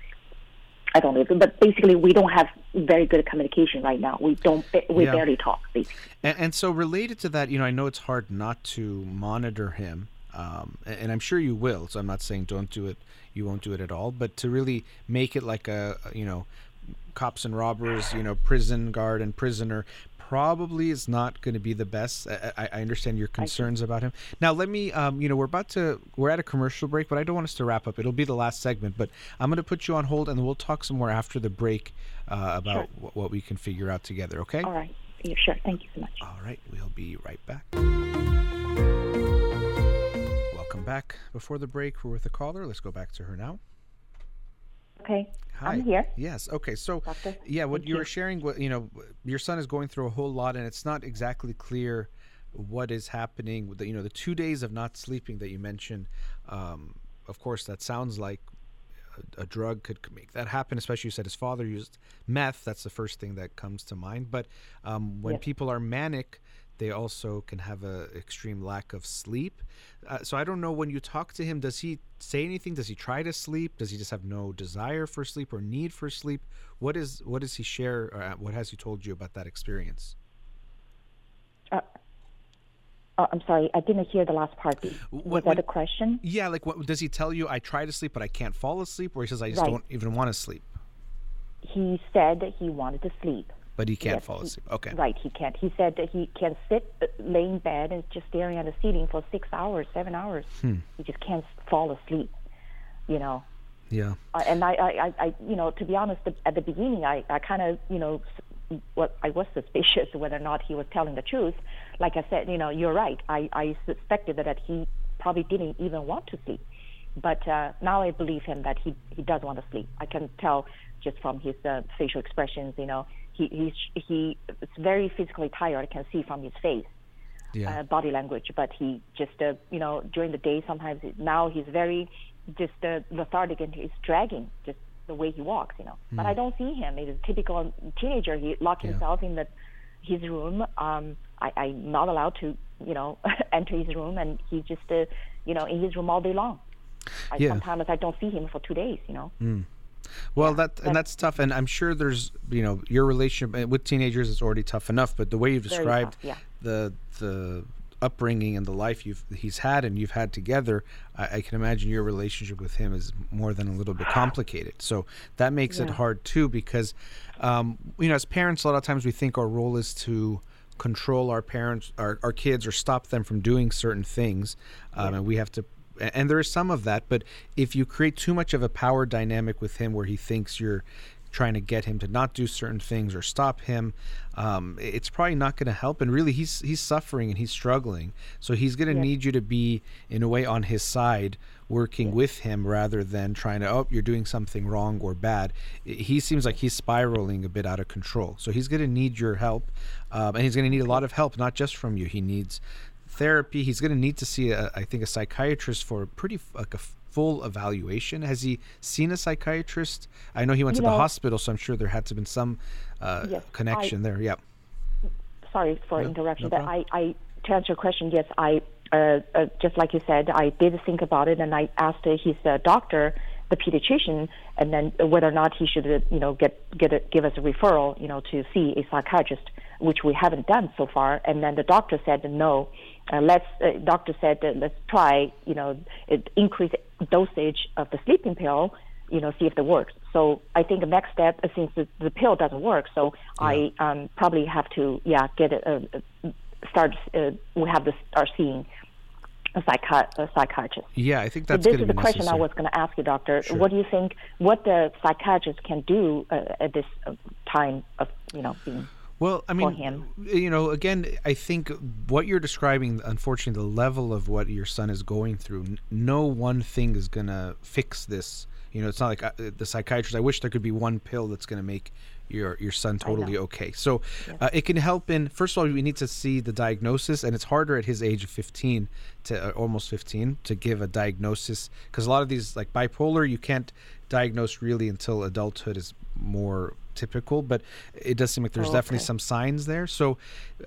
I don't know, but basically we don't have very good communication right now. We don't. We Yeah. barely talk. Basically. And, and so, related to that, you know, I know it's hard not to monitor him, um, and I'm sure you will. So I'm not saying don't do it. You won't do it at all, but to really make it like a, a, you know, cops and robbers, you know, prison guard and prisoner probably is not going to be the best. I, I understand your concerns about him. Now, let me, um, you know, we're about to, we're at a commercial break, but I don't want us to wrap up. It'll be the last segment, but I'm going to put you on hold and we'll talk some more after the break uh, about Sure. what, what we can figure out together. Okay. All right. Yeah, sure. Thank you so much. All right, we'll be right back. Welcome back. Before the break, we're with a caller. Let's go back to her now. Okay. Hi. I'm here. Yes. Okay. So, Doctor, yeah, what thank you were you. sharing, what you know, your son is going through a whole lot, and it's not exactly clear what is happening. With the, you know, the two days of not sleeping that you mentioned. Um, of course, that sounds like a, a drug could make that happen. Especially you said his father used meth. That's the first thing that comes to mind. But um, when Yes. people are manic, they also can have a extreme lack of sleep. Uh, so I don't know when you talk to him, does he say anything? Does he try to sleep? Does he just have no desire for sleep or need for sleep? What is what does he share? Or uh, what has he told you about that experience? Uh, oh, I'm sorry, I didn't hear the last part. Was When- that a question? Yeah, like what does he tell you? I try to sleep, but I can't fall asleep, or he says I just Right. don't even want to sleep, He said that he wanted to sleep. But he can't Yes, fall he- asleep. Okay. Right, he can't. He said that he can sit, uh, lay in bed, and just staring at the ceiling for six hours, seven hours. Hmm. He just can't fall asleep. You know, Yeah. uh, and I, I, I, I, you know, to be honest, at the beginning, I, I kind of, you know, what I was suspicious whether or not he was telling the truth. Like I said, you know, you're right. I, I suspected that he probably didn't even want to sleep, but uh, now I believe him that he he does want to sleep. I can tell just from his uh, facial expressions. You know, he he's he is very physically tired. I can see from his face Yeah. uh, body language, but he just, uh, you know, during the day sometimes now he's very just uh, lethargic and he's dragging just the way he walks, you know. But I don't see him. He's a typical teenager. He locked Hmm. Yeah. himself in the his room. Um, I, I'm not allowed to, you know, enter his room, and he's just, uh, you know, in his room all day long. I, Yeah. Sometimes I don't see him for two days, you know. Well, that and that's tough, and I'm sure there's you know your relationship uh, with teenagers is already tough enough, but the way you've described tough, yeah. the the upbringing and the life you've he's had and you've had together, I, I can imagine your relationship with him is more than a little bit complicated. So that makes it hard too, because um, you know as parents, a lot of times we think our role is to control our parents, our, our kids, or stop them from doing certain things, um, and we have to and there is some of that but if you create too much of a power dynamic with him where he thinks you're trying to get him to not do certain things or stop him um, it's probably not going to help. And really he's he's suffering and he's struggling. So he's going to Yes. need you to be in a way on his side working with him rather than trying to oh you're doing something wrong or bad. He seems like he's spiraling a bit out of control. So he's going to need your help um, and he's going to need a lot of help not just from you. He needs therapy. He's going to need to see, a, I think, a psychiatrist for a pretty like a full evaluation. Has he seen a psychiatrist? I know he went You to the hospital, so I'm sure there had to have been some uh, Yes, connection there. Yeah. sorry for No, interruption, no but I, I to answer your question, yes, I uh, uh, just like you said, I did think about it, and I asked uh, his uh, doctor, the pediatrician, and then whether or not he should, uh, you know, get get a, give us a referral, you know, to see a psychiatrist, which we haven't done so far. And then the doctor said no. Uh, let's. Uh, doctor said uh, let's try, you know, increase dosage of the sleeping pill you know, see if it works. So I think the next step, uh, since the, the pill doesn't work, so I um, probably have to, yeah, get a, uh, uh, start. Uh, we have to start seeing a, psychi- a psychiatrist. Yeah, I think So that's this is the question I was going to ask you, doctor. Sure. What do you think? What the psychiatrist can do uh, at this time of, you know, being Well, I mean, you know, again, I think what you're describing, unfortunately, the level of what your son is going through, n- no one thing is going to fix this. You know, it's not like uh, the psychiatrist. I wish there could be one pill that's going to make your your son totally okay. So uh, it can help in. First of all, we need to see the diagnosis, and it's harder at his age of 15 to uh, almost 15 to give a diagnosis because a lot of these like bipolar, you can't diagnose really until adulthood is more typical. But it does seem like there's Oh, definitely some signs there. So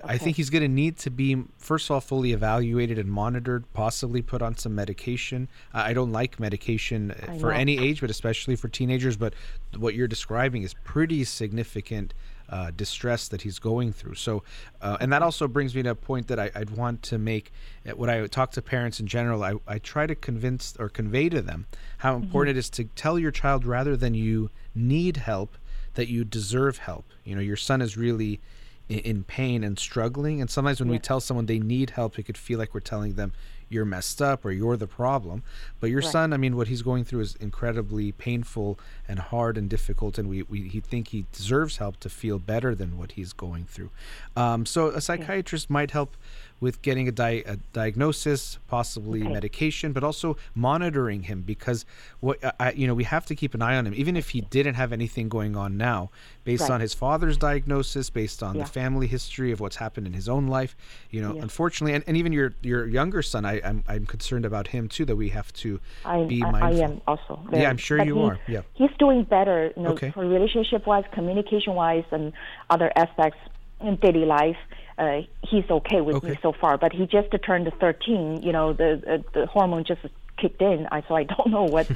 I think he's going to need to be first of all fully evaluated and monitored, possibly put on some medication. Uh, I don't like medication I for know. any age, but especially for teenagers. But what you're describing is pretty significant. Uh, distress that he's going through. So, uh, and that also brings me to a point that I, I'd want to make. uh, When I talk to parents in general, I, I try to convince or convey to them how Mm-hmm. important it is to tell your child rather than you need help, that you deserve help. You know, your son is really in pain and struggling. And sometimes when we tell someone they need help, it could feel like we're telling them you're messed up or you're the problem. But your Right. son, I mean, what he's going through is incredibly painful and hard and difficult, and we, we he think he deserves help to feel better than what he's going through. Um, so a psychiatrist might help with getting a, di- a diagnosis, possibly Okay. medication, but also monitoring him because what I- you know we have to keep an eye on him, even if he didn't have anything going on now, based Right. on his father's diagnosis, based on Yeah. the family history of what's happened in his own life. You know, Yeah. unfortunately, and, and even your your younger son, I, I'm I'm concerned about him too. That we have to I, be I, I am also. Yeah, I'm sure you are. Yeah. He's doing better, you know, Okay. for relationship wise, communication wise, and other aspects daily life. Uh, he's okay with me so far, but he just turned 13. You know, the uh, the hormone just kicked in. I so I don't know what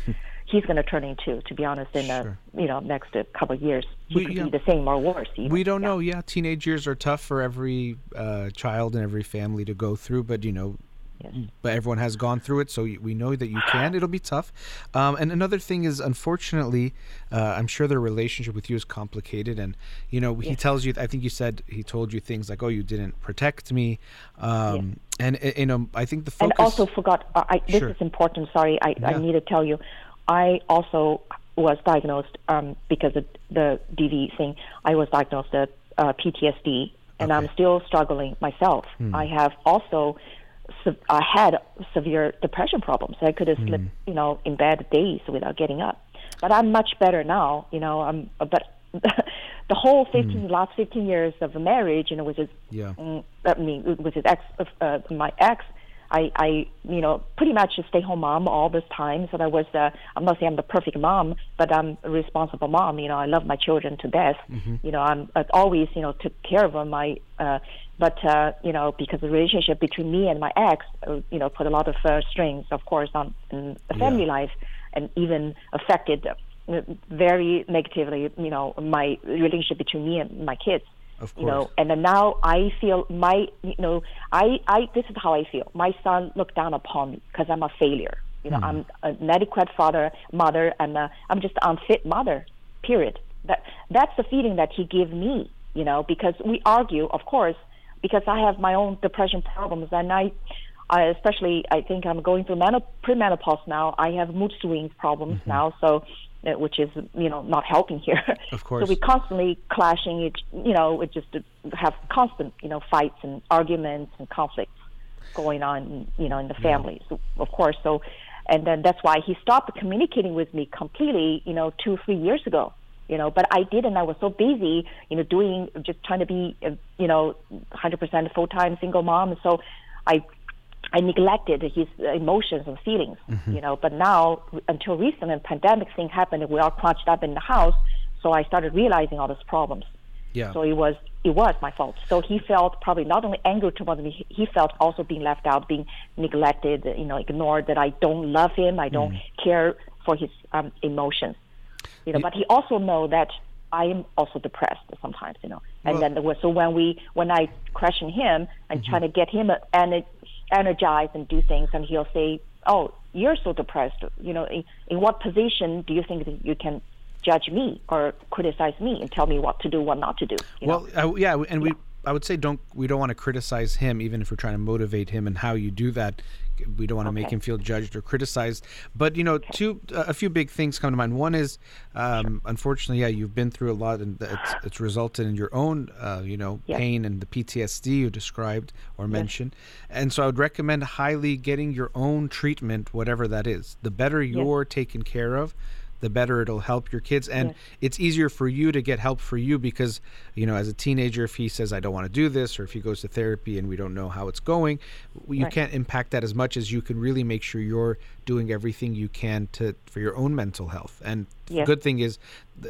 he's going to turn into. To be honest, in Sure. the you know next uh, couple of years, he We- could yeah. be the same or worse. Even. We don't Yeah. know. Yeah, teenage years are tough for every uh, child and every family to go through, but you know, Yes. but everyone has gone through it, so we know that you can. It'll be tough. Um, and another thing is, unfortunately, uh, I'm sure their relationship with you is complicated. And you know, he Yes. tells you. I think you said he told you things like, "Oh, you didn't protect me," um, and uh, you know, I think the focus. And also forgot. Uh, I, this Sure. is important. Sorry, I, Yeah. I need to tell you. I also was diagnosed um, because of the DV thing. I was diagnosed with uh, PTSD, and I'm still struggling myself. I have also. I had severe depression problems. I could have slept, you know, in bed days without getting up. But I'm much better now. You know, I'm. But the whole 15 last 15 years of marriage, you know, with his Yeah. mm, I mean, with his ex, uh, my ex, I, I, you know, pretty much a stay-home mom all this time. So I was, uh, I'm not saying I'm the perfect mom, but I'm a responsible mom. You know, I love my children to death. You know, I'm I always, you know, took care of them. I, uh, but uh, you know, because the relationship between me and my ex, uh, you know, put a lot of uh, strings, of course, on in the family life, and even affected uh, very negatively, you know, my relationship between me and my kids Of you know course. and then now i feel my you know i i this is how i feel my son looked down upon me because i'm a failure you know Hmm. i'm an inadequate father mother and uh, i'm just an unfit mother period that that's the feeling that he gave me you know because we argue of course because i have my own depression problems and i I especially I think I'm going through menop- premenopause now. I have mood swings problems Mm-hmm. now, so which is you know not helping here. Of course. So we constantly clashing. It you know we just have constant you know fights and arguments and conflicts going on you know in the family. So of course so. And then that's why he stopped communicating with me completely, you know, two, three years ago you know but i didn't i was so busy you know doing just trying to be uh, you know 100% full-time single mom so i i neglected his uh, emotions and feelings mm-hmm. you know but now until recent and pandemic thing happened we all crunched up in the house so i started realizing all these problems Yeah. so it was it was my fault. So he felt probably not only anger towards me, he felt also being left out, being neglected, you know, ignored. That I don't love him, I don't mm. care for his um, emotions, you know. But he also know that I am also depressed sometimes, you know. And Well- then so when we when I question him and mm-hmm. trying to get him ener- energized and do things, and he'll say, "Oh, you're so depressed. You know, in, in what position do you think that you can?" judge me or criticize me and tell me what to do, what not to do. You know? Well, uh, yeah, and we I would say don't we don't want to criticize him even if we're trying to motivate him and how you do that. We don't want to make him feel judged or criticized. But you know, two a few big things come to mind. One is, um, unfortunately, yeah, you've been through a lot, and it's, it's resulted in your own, uh, you know, Yes. pain and the PTSD you described or mentioned. And so, I would recommend highly getting your own treatment, whatever that is. The better you're taken care of, the better it'll help your kids and Yes. it's easier for you to get help for you because you know as a teenager if he says i don't want to do this or if he goes to therapy and we don't know how it's going you Right. can't impact that as much as you can really make sure you're doing everything you can to for your own mental health. And the good thing is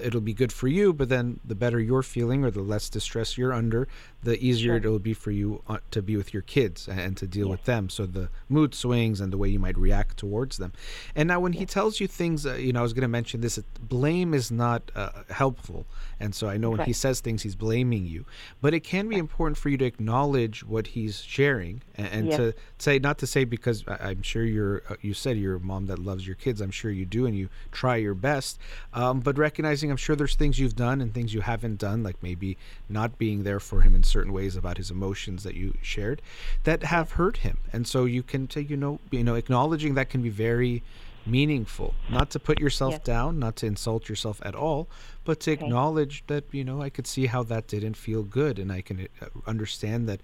it'll be good for you but then the better you're feeling or the less distress you're under the easier Sure. it'll be for you uh, to be with your kids and, and to deal with them. So the mood swings and the way you might react towards them. And now when he tells you things uh, you know i was going to mention this uh, blame is not uh, helpful and so i know when he says things he's blaming you but it can be important for you to acknowledge what he's sharing and, and Yes. to say not to say because I, i'm sure you're uh, you said you're a mom that loves your kids. I'm sure you do, and you try your best. Um, but recognizing, I'm sure there's things you've done and things you haven't done, like maybe not being there for him in certain ways about his emotions that you shared, that have hurt him. And so you can take, you know, you know, acknowledging that can be very meaningful. Not to put yourself Yes. down, not to insult yourself at all, but to Okay. acknowledge that you know I could see how that didn't feel good, and I can uh, understand that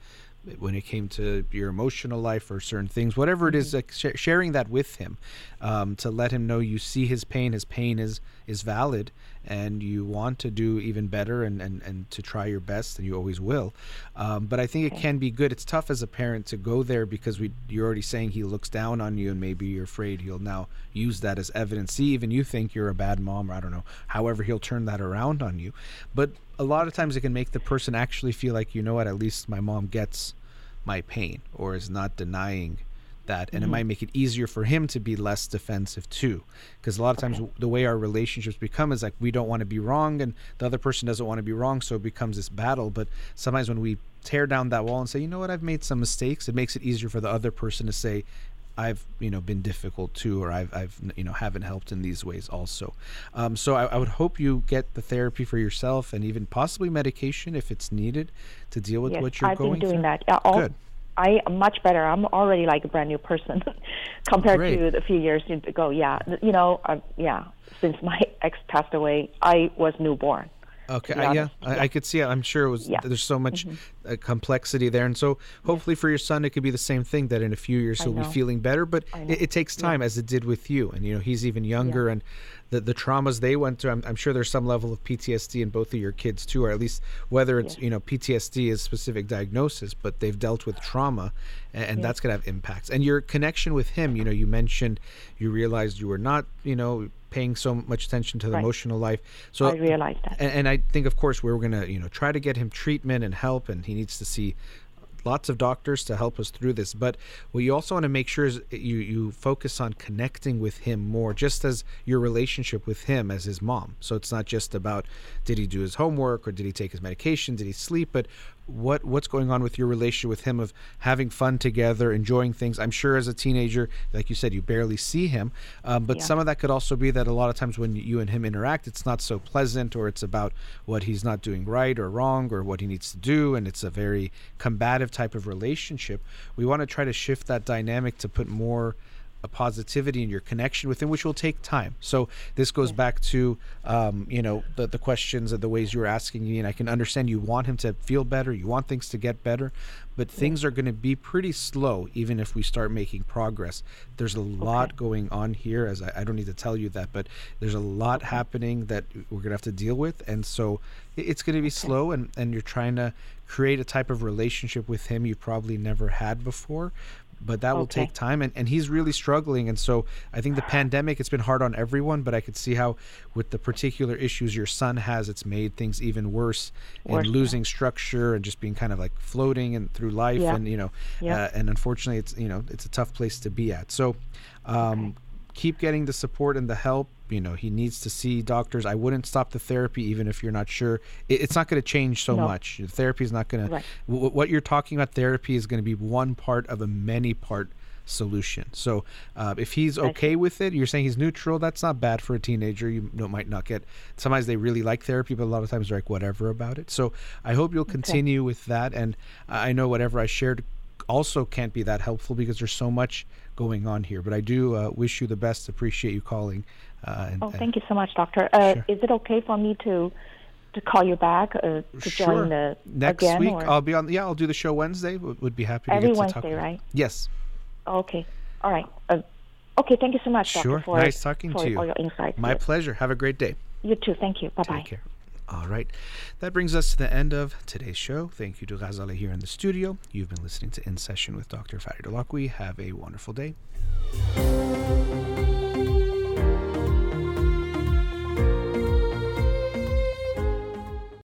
when it came to your emotional life or certain things, whatever it is, Mm-hmm. like sh- sharing that with him, um, to let him know you see his pain, his pain is is valid, and you want to do even better and and, and to try your best, and you always will. Um, but I think it can be good. It's tough as a parent to go there because we you're already saying he looks down on you, and maybe you're afraid he'll now use that as evidence. See, even you think you're a bad mom, or I don't know. However, he'll turn that around on you. But a lot of times it can make the person actually feel like, you know what, at least my mom gets my pain or is not denying that and it might make it easier for him to be less defensive too because a lot of times Okay. the way our relationships become is like we don't want to be wrong and the other person doesn't want to be wrong so it becomes this battle but sometimes when we tear down that wall and say you know what i've made some mistakes it makes it easier for the other person to say I've you know been difficult too, or I've I've you know haven't helped in these ways also. Um, so I, I would hope you get the therapy for yourself and even possibly medication if it's needed to deal with yes, what you're I've going been doing through. that. Yeah, all, Good. I am much better. I'm already like a brand new person compared Great. to a few years ago. Yeah, you know, uh, yeah. Since my ex passed away, I was newborn. Okay, I, yeah. I, I could see it. I'm sure it was. Yeah. Mm-hmm. There's so much uh, complexity there, and so hopefully for your son, it could be the same thing. That in a few years he'll be feeling better, but it, it takes time, as it did with you. And you know, he's even younger, and the the traumas they went through. I'm, I'm sure there's some level of PTSD in both of your kids too, or at least whether it's you know PTSD is specific diagnosis, but they've dealt with trauma, and, and that's gonna have impacts. And your connection with him, you know, you mentioned you realized you were not, you know. Paying so much attention to the Right. emotional life, so I realized that. and, and I think, of course, we're going to, you know, try to get him treatment and help, and he needs to see lots of doctors to help us through this. But what you also want to make sure is you you focus on connecting with him more, just as your relationship with him as his mom. So it's not just about did he do his homework or did he take his medication, did he sleep, but what what's going on with your relationship with him of having fun together, enjoying things. I'm sure as a teenager, like you said, you barely see him, um, but Yeah. some of that could also be that a lot of times when you and him interact, it's not so pleasant, or it's about what he's not doing right or wrong, or what he needs to do, and it's a very combative type of relationship. We want to try to shift that dynamic to put more a positivity in your connection with him, which will take time. So this goes back to um, you know the the questions and the ways you were asking me, and I can understand you want him to feel better, you want things to get better, but things are going to be pretty slow even if we start making progress. There's a lot going on here, as I, I don't need to tell you that, but there's a lot happening that we're going to have to deal with, and so it- it's going to be slow, and and you're trying to create a type of relationship with him you probably never had before but that will Okay. take time and, and he's really struggling and so i think the pandemic it's been hard on everyone but i could see how with the particular issues your son has it's made things even worse, Worse, and yeah. losing structure and just being kind of like floating and through life Yeah. and you know Yeah. uh, and unfortunately it's you know it's a tough place to be at so um, keep getting the support and the help. You know he needs to see doctors. I wouldn't stop the therapy even if you're not sure. It, it's not going to change so No. much. The therapy is not going Right. to w- what you're talking about therapy is going to be one part of a many part solution. So uh, if he's okay with it you're saying he's neutral that's not bad for a teenager. You know, might not get sometimes they really like therapy but a lot of times they're like whatever about it. So i hope you'll continue with that and i know whatever i shared also can't be that helpful because there's so much going on here but i do uh, wish you the best appreciate you calling uh, and, Oh, thank you so much, doctor. Uh, Sure. Is it okay for me to to call you back uh, to sure. join the next again? week or? i'll be on yeah i'll do the show wednesday would, would be happy to Every get to Wednesday, talk right? yes okay, all right. Uh, okay, thank you so much, Sure. doctor, for Nice talking for to you. all your insights. my Yes. pleasure have a great day You too. Thank you. Bye bye. Take care. All right. That brings us to the end of today's show. Thank you to Ghazala here in the studio. You've been listening to In Session with Dr. Farid Holakouee. Have a wonderful day.